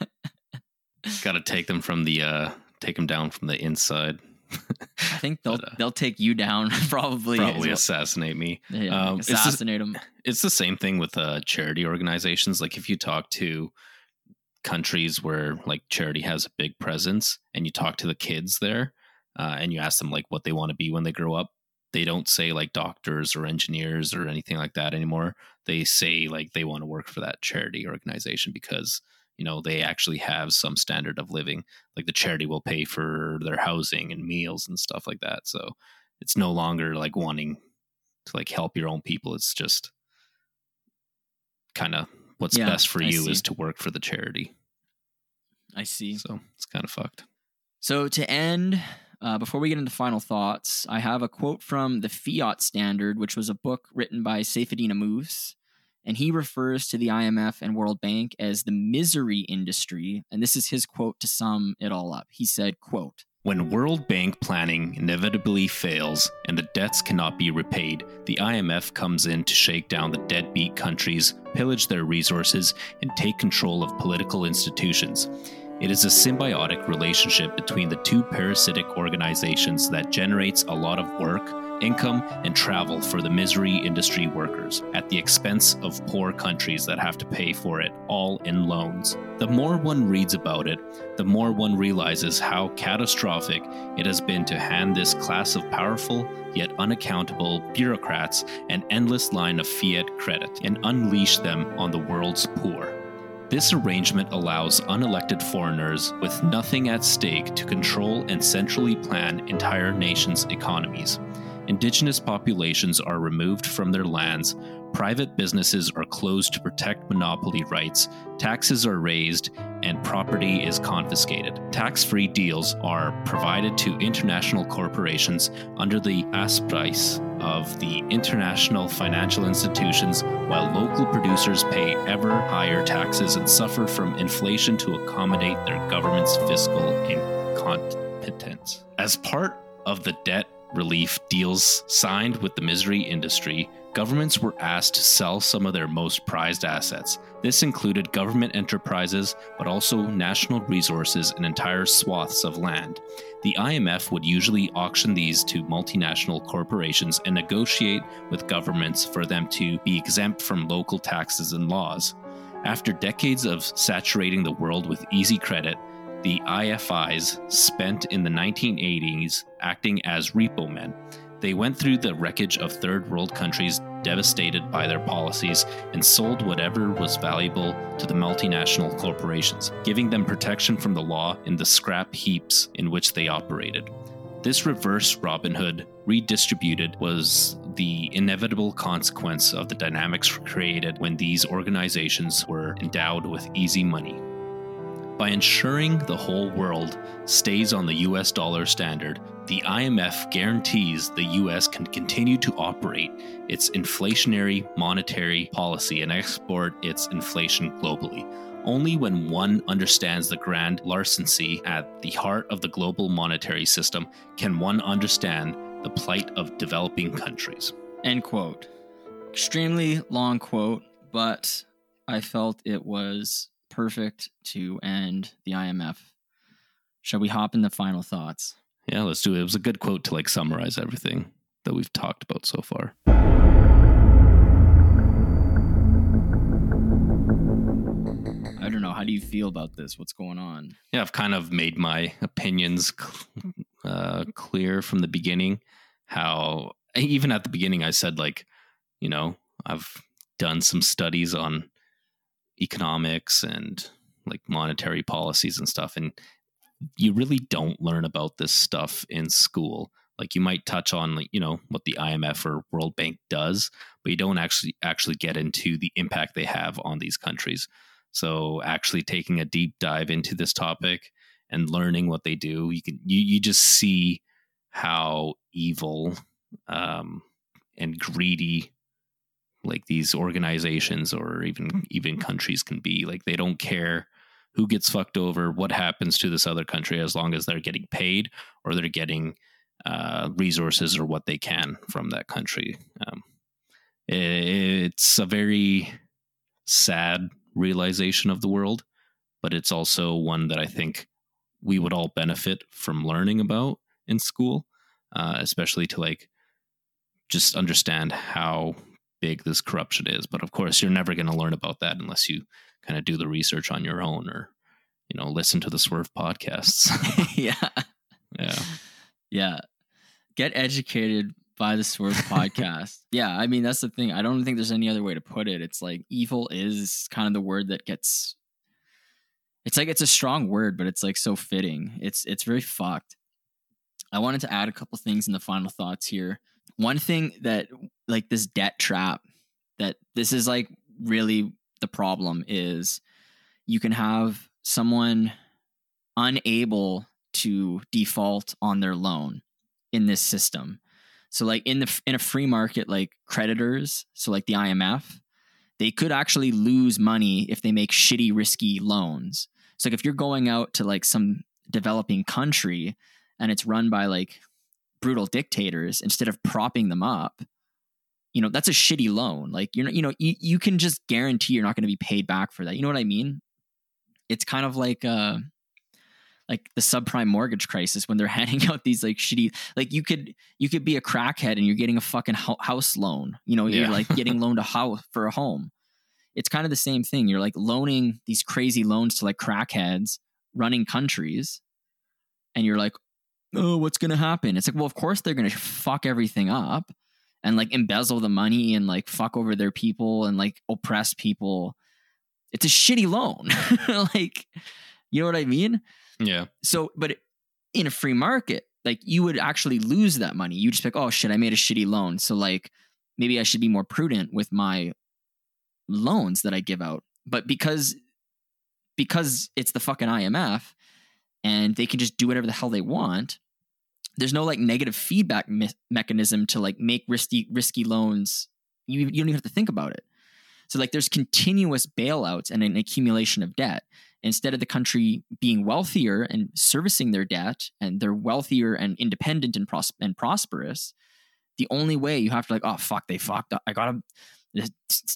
Got to take them from the uh take them down from the inside. I think they'll But, uh, they'll take you down probably. Probably as assassinate me. yeah, um, it's assassinate them. it's the same thing with uh, charity organizations. Like if you talk to countries where like charity has a big presence, and you talk to the kids there, uh, and you ask them like what they want to be when they grow up, they don't say like doctors or engineers or anything like that anymore. They say like they want to work for that charity organization because you know they actually have some standard of living. Like the charity will pay for their housing and meals and stuff like that. So it's no longer like wanting to like help your own people. It's just kind of what's Yeah, best for I you see. is to work for the charity. I see. So it's kind of fucked. So to end, uh, before we get into final thoughts, I have a quote from the Fiat Standard, which was a book written by Saifedean Ammous, and he refers to the IMF and World Bank as the misery industry. And this is his quote to sum it all up. He said, "quote When World Bank planning inevitably fails and the debts cannot be repaid, the IMF comes in to shake down the deadbeat countries, pillage their resources, and take control of political institutions. It is a symbiotic relationship between the two parasitic organizations that generates a lot of work, income, and travel for the misery industry workers at the expense of poor countries that have to pay for it, all in loans. The more one reads about it, the more one realizes how catastrophic it has been to hand this class of powerful yet unaccountable bureaucrats an endless line of fiat credit and unleash them on the world's poor. This arrangement allows unelected foreigners with nothing at stake to control and centrally plan entire nations' economies. Indigenous populations are removed from their lands, private businesses are closed to protect monopoly rights, taxes are raised, and property is confiscated. Tax free deals are provided to international corporations under the auspice of the international financial institutions, while local producers pay ever higher taxes and suffer from inflation to accommodate their government's fiscal incompetence. As part of the debt relief deals signed with the misery industry, governments were asked to sell some of their most prized assets. This included government enterprises, but also national resources and entire swaths of land. The IMF would usually auction these to multinational corporations and negotiate with governments for them to be exempt from local taxes and laws. After decades of saturating the world with easy credit, the IFIs spent in the 1980s acting as repo men. They went through the wreckage of third world countries devastated by their policies and sold whatever was valuable to the multinational corporations, giving them protection from the law in the scrap heaps in which they operated. This reverse Robin Hood redistributed was the inevitable consequence of the dynamics created when these organizations were endowed with easy money. By ensuring the whole world stays on the US dollar standard, the IMF guarantees the US can continue to operate its inflationary monetary policy and export its inflation globally. Only when one understands the grand larceny at the heart of the global monetary system can one understand the plight of developing countries. End quote. Extremely long quote, but I felt it was perfect to end the IMF Shall we hop into final thoughts? Yeah, let's do it. It was a good quote to like summarize everything that we've talked about so far. I don't know. How do you feel about this? What's going on? Yeah, I've kind of made my opinions cl- uh, clear from the beginning. How even at the beginning, I said like, you know, I've done some studies on economics and like monetary policies and stuff, and you really don't learn about this stuff in school. Like you might touch on like you know what the IMF or World Bank does, but you don't actually actually get into the impact they have on these countries. So actually taking a deep dive into this topic and learning what they do, you can you you just see how evil um, and greedy like these organizations or even even countries can be. Like they don't care who gets fucked over, what happens to this other country, as long as they're getting paid or they're getting uh, resources or what they can from that country. Um, it's a very sad realization of the world, but it's also one that I think we would all benefit from learning about in school, uh, especially to like just understand how big this corruption is. But of course, you're never going to learn about that unless you kind of do the research on your own or you know listen to the Swerve podcasts. yeah, yeah, yeah. Get educated by the Swerve podcast. Yeah, I mean that's the thing. I don't think there's any other way to put it. It's like evil is kind of the word that gets. It's like it's a strong word, but it's like so fitting. It's it's very fucked. I wanted to add a couple things in the final thoughts here. One thing that like this debt trap that this is like really the problem is you can have someone unable to default on their loan in this system. So like in the in a free market like creditors, so like the IMF, they could actually lose money if they make shitty risky loans. So like if you're going out to like some developing country and it's run by like brutal dictators instead of propping them up, you know, that's a shitty loan. Like you're not, you know, you, you can just guarantee you're not going to be paid back for that. You know what I mean? It's kind of like uh like the subprime mortgage crisis when they're handing out these like shitty like you could you could be a crackhead and you're getting a fucking house loan you know you're like getting loaned a house for a home it's kind of the same thing you're like loaning these crazy loans to like crackheads running countries and you're like oh what's gonna happen it's like well of course they're gonna fuck everything up and like embezzle the money and like fuck over their people and like oppress people it's a shitty loan. Like you know what i mean? Yeah, so but in a free market like you would actually lose that money. You just like oh shit i made a shitty loan. So like maybe i should be more prudent with my loans that i give out. But because because it's the fucking imf and they can just do whatever the hell they want there's no like negative feedback me- mechanism to like make risky risky loans. You, you don't even have to think about it. So like there's continuous bailouts and an accumulation of debt. Instead of the country being wealthier and servicing their debt and they're wealthier and independent and, pros- and prosperous the only way you have to like oh fuck they fucked up. I gotta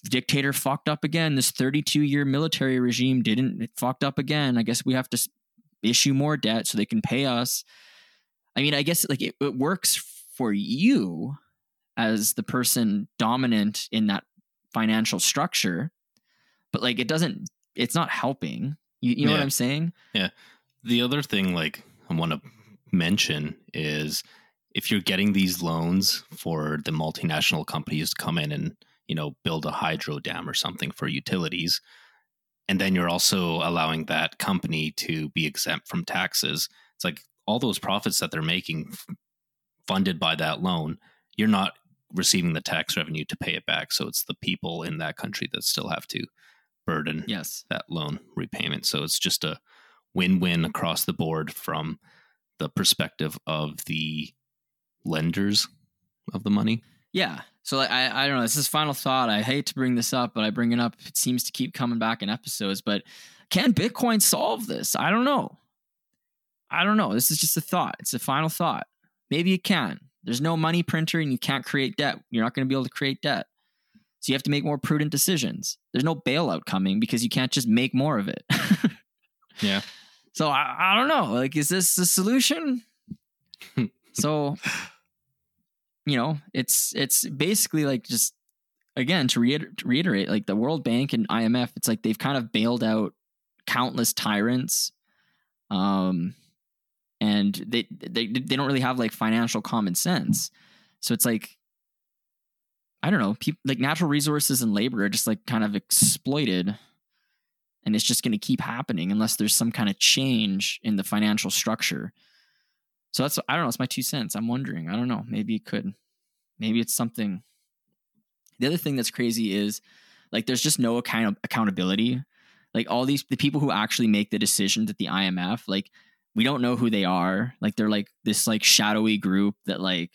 dictator fucked up again. This 32 year military regime didn't it fucked up again. I guess we have to issue more debt so they can pay us i mean i guess like it, it works for you as the person dominant in that financial structure but like it doesn't it's not helping. You, you know what i'm saying? Yeah. the other thing like i want to mention is if you're getting these loans for the multinational companies to come in and you know build a hydro dam or something for utilities and then you're also allowing that company to be exempt from taxes it's like all those profits that they're making funded by that loan you're not receiving the tax revenue to pay it back so it's the people in that country that still have to burden yes that loan repayment. So it's just a win win across the board from the perspective of the lenders of the money. Yeah. So like, I I don't know. This is final thought. I hate to bring this up, but I bring it up. It seems to keep coming back in episodes. But can Bitcoin solve this? I don't know. I don't know. This is just a thought. It's a final thought. Maybe you can. There's no money printer, and you can't create debt. You're not going to be able to create debt. So you have to make more prudent decisions. There's no bailout coming because you can't just make more of it. Yeah. So I, I don't know. Like, is this the solution? so, you know, it's it's basically like just again to, reiter- to reiterate, like the World Bank and IMF, it's like they've kind of bailed out countless tyrants, um, and they they they don't really have like financial common sense. So it's like I don't know, people like natural resources and labor are just like kind of exploited and it's just going to keep happening unless there's some kind of change in the financial structure. So that's I don't know, it's my two cents. I'm wondering. I don't know, maybe it could maybe it's something the other thing that's crazy is like there's just no account of accountability. Like all these the people who actually make the decisions at the IMF, like we don't know who they are. Like they're like this like shadowy group that like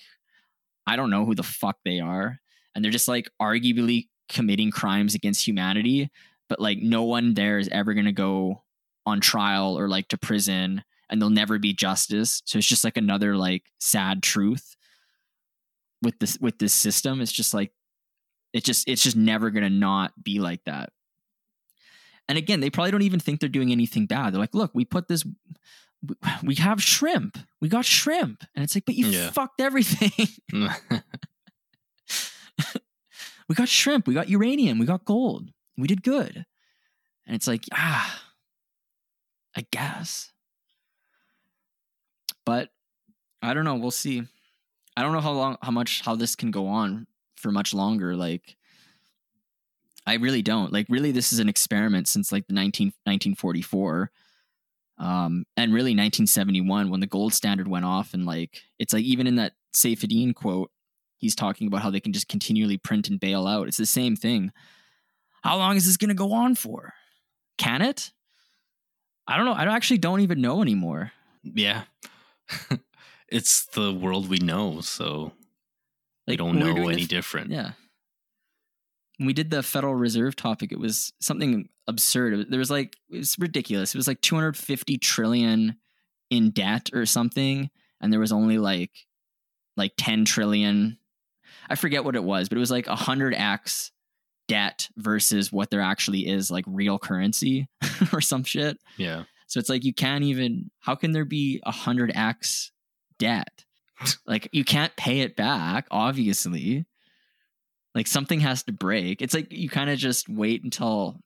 I don't know who the fuck they are. And they're just like arguably committing crimes against humanity, but like no one there is ever going to go on trial or like to prison and there'll never be justice. So it's just like another like sad truth with this with this system. It's just like it just it's just never going to not be like that. And again, they probably don't even think they're doing anything bad. They're like, "Look, we put this we have shrimp. We got shrimp." And it's like, "But you Yeah. fucked everything." we got shrimp, we got uranium, we got gold. We did good. And it's like, ah, I guess. But I don't know, we'll see. I don't know how long how much how this can go on for much longer like I really don't. Like really this is an experiment since like the 19, 1944 um and really 1971 when the gold standard went off and like it's like even in that Saifedean quote he's talking about how they can just continually print and bail out. It's the same thing. How long is this going to go on for? Can it? I don't know. I actually don't even know anymore. yeah. it's the world we know, so we don't when we were know any different. Yeah. When we did the Federal Reserve topic, it was something absurd. There was like it was ridiculous. It was like 250 trillion in debt or something, and there was only like like 10 trillion. I forget what it was, but it was like 100x debt versus what there actually is like real currency or some shit. Yeah. So it's like you can't even. How can there be a hundred x debt? like you can't pay it back. Obviously, like something has to break. It's like you kind of just wait until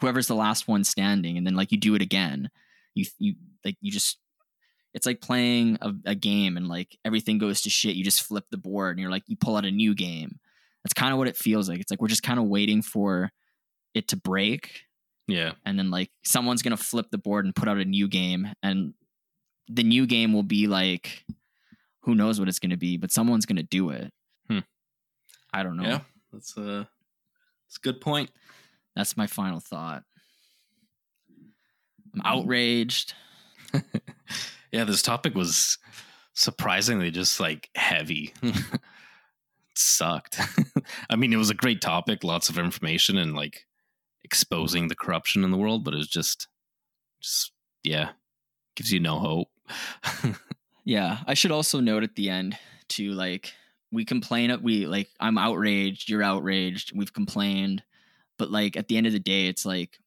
whoever's the last one standing, and then like you do it again. You you like you just. It's like playing a, a game and like everything goes to shit. You just flip the board and you're like you pull out a new game. That's kind of what it feels like. It's like we're just kind of waiting for it to break Yeah. and then like someone's gonna flip the board and put out a new game and the new game will be like who knows what it's gonna be but someone's gonna do it. I don't know Yeah. That's a that's a good point. that's my final thought i'm mm. outraged yeah, this topic was surprisingly just like heavy. sucked. I mean, it was a great topic, lots of information and like exposing the corruption in the world, but it was just just yeah, gives you no hope. yeah i should also note at the end to like we complain we like i'm outraged you're outraged we've complained but like at the end of the day it's like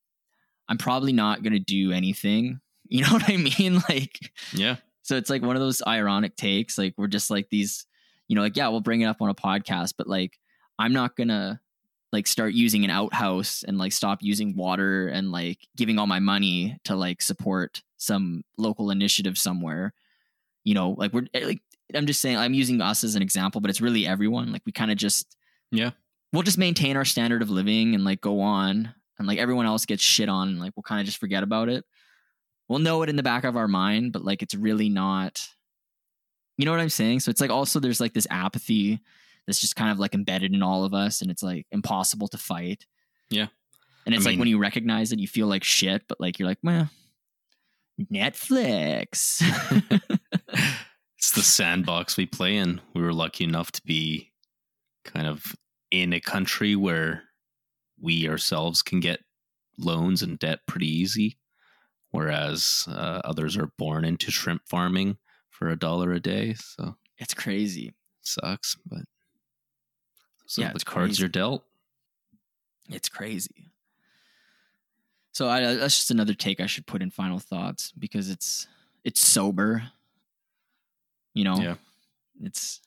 i'm probably not gonna do anything you know what i mean like yeah. So it's like one of those ironic takes. Like we're just like these, you know, like, yeah, we'll bring it up on a podcast, but like I'm not gonna like start using an outhouse and like stop using water and like giving all my money to like support some local initiative somewhere. You know, like we're eh, like I'm just saying I'm using us as an example, but it's really everyone. Like we kind of just Yeah. We'll just maintain our standard of living and like go on and like everyone else gets shit on and like we'll kind of just forget about it we'll know it in the back of our mind, but like it's really not. You know what I'm saying? So it's like also there's like this apathy that's just kind of like embedded in all of us, and it's like impossible to fight. Yeah. And it's I like mean- when you recognize it, you feel like shit, but like you're like, well, Netflix. it's the sandbox we play in. We were lucky enough to be kind of in a country where we ourselves can get loans and debt pretty easy, whereas uh, others are born into shrimp farming for a dollar a day. So it's crazy. sucks, but so Yeah, the cards crazy. are dealt. It's crazy. So I, that's just another take I should put in final thoughts because it's it's sober. You know, Yeah. it's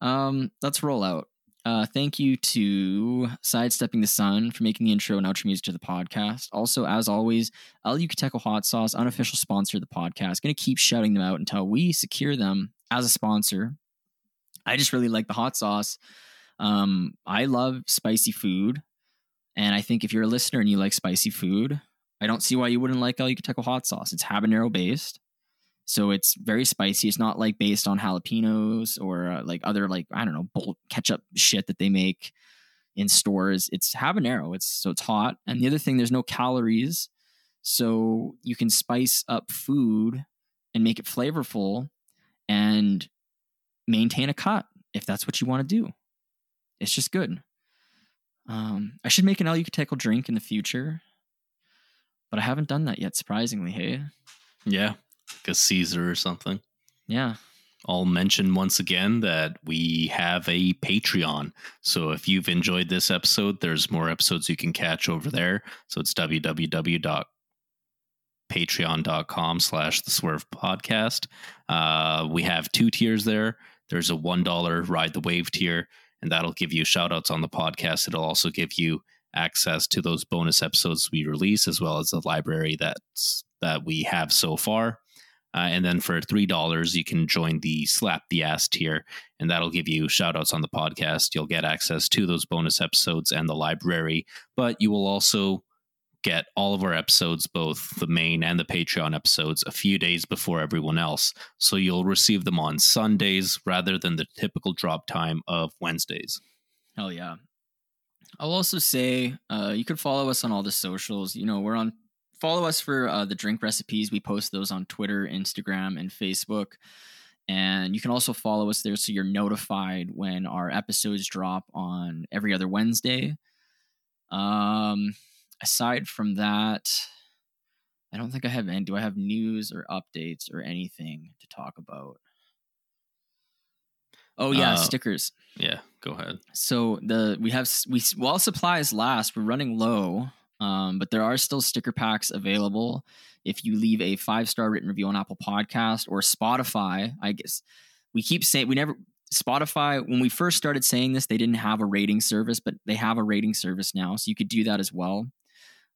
um. Let's roll out. Uh, thank you to Sidestepping the Sun for making the intro and outro music to the podcast. Also, as always, El Yucateco Hot Sauce, unofficial sponsor of the podcast. Going to keep shouting them out until we secure them as a sponsor. I just really like the hot sauce. Um, I love spicy food. And I think if you're a listener and you like spicy food, I don't see why you wouldn't like El Yucateco hot sauce. It's habanero based. So it's very spicy. It's not like based on jalapenos or uh, like other like I don't know bolt ketchup shit that they make in stores. It's habanero. It's so it's hot. And the other thing, there's no calories, so you can spice up food and make it flavorful and maintain a cut if that's what you want to do. It's just good. Um, I should make an El drink in the future, but I haven't done that yet. Surprisingly, hey, Yeah. Like a Caesar or something. yeah, I'll mention once again that we have a Patreon. So if you've enjoyed this episode, there's more episodes you can catch over there. So it's www.patreon.com slash the swerve podcast. Uh, we have two tiers there. There's a $1 ride the wave tier, and that'll give you shout outs on the podcast. It'll also give you access to those bonus episodes we release, as well as the library that's that we have so far. Uh, and then for $3, you can join the Slap the Ass tier, and that'll give you shout outs on the podcast. You'll get access to those bonus episodes and the library, but you will also get all of our episodes, both the main and the Patreon episodes, a few days before everyone else. So you'll receive them on Sundays rather than the typical drop time of Wednesdays. hell yeah. I'll also say uh, you could follow us on all the socials. You know, we're on follow us for uh, the drink recipes. We post those on Twitter, Instagram, and Facebook. And you can also follow us there so you're notified when our episodes drop on every other Wednesday. Um, aside from that, I don't think I have any. Do I have news or updates or anything to talk about? Oh yeah, Uh, stickers. Yeah, go ahead. So the we have we while supplies last, we're running low, um, but there are still sticker packs available. If you leave a five star written review on Apple Podcast or Spotify, I guess we keep saying we never Spotify. When we first started saying this, they didn't have a rating service, but they have a rating service now, so you could do that as well.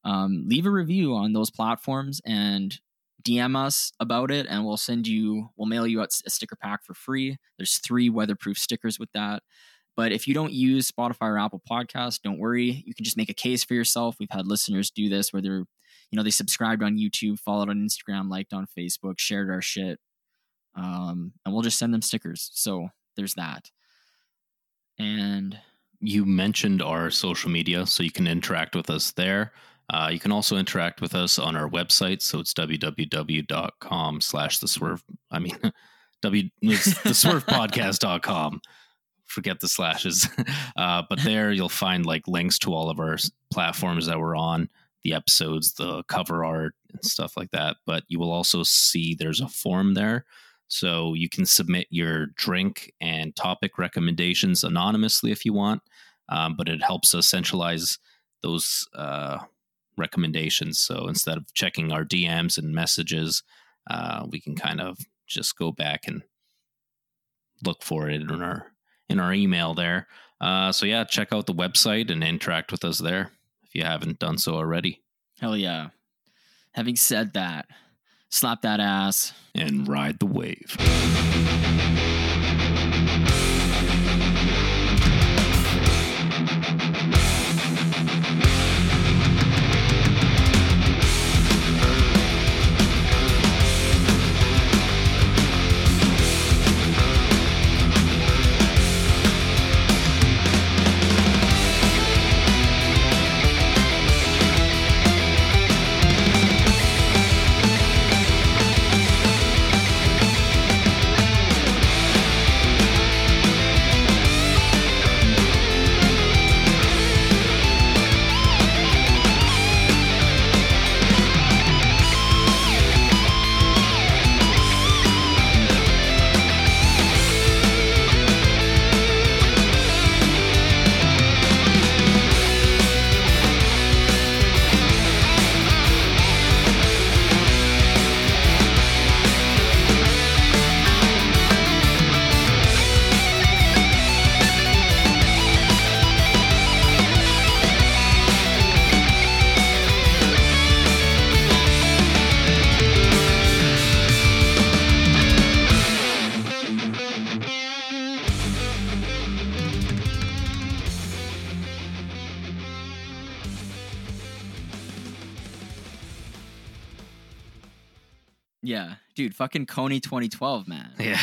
Um, leave a review on those platforms and DM us about it, and we'll send you, we'll mail you out a sticker pack for free. There's three weatherproof stickers with that. But if you don't use Spotify or Apple Podcasts, don't worry. You can just make a case for yourself. We've had listeners do this where they're, you know, they subscribed on YouTube, followed on Instagram, liked on Facebook, shared our shit. Um, and we'll just send them stickers. So there's that. And you mentioned our social media, so you can interact with us there. Uh, you can also interact with us on our website, so it's www.com slash the swerve. I mean, w it's the swervepodcast.com. Forget the slashes, uh, but there you'll find like links to all of our platforms that we're on, the episodes, the cover art, and stuff like that. But you will also see there's a form there. So you can submit your drink and topic recommendations anonymously if you want, um, but it helps us centralize those uh, recommendations. So instead of checking our DMs and messages, uh, we can kind of just go back and look for it in our in our email there. Uh, so yeah, check out the website and interact with us there if you haven't done so already. hell yeah. Having said that, slap that ass. And ride the wave. Dude, fucking Kony 2012, man. Yeah.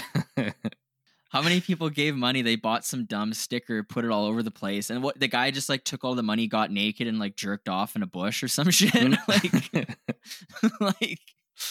How many people gave money? They bought some dumb sticker, put it all over the place, and what the guy just like took all the money, got naked, and like jerked off in a bush or some shit. Mm. like, like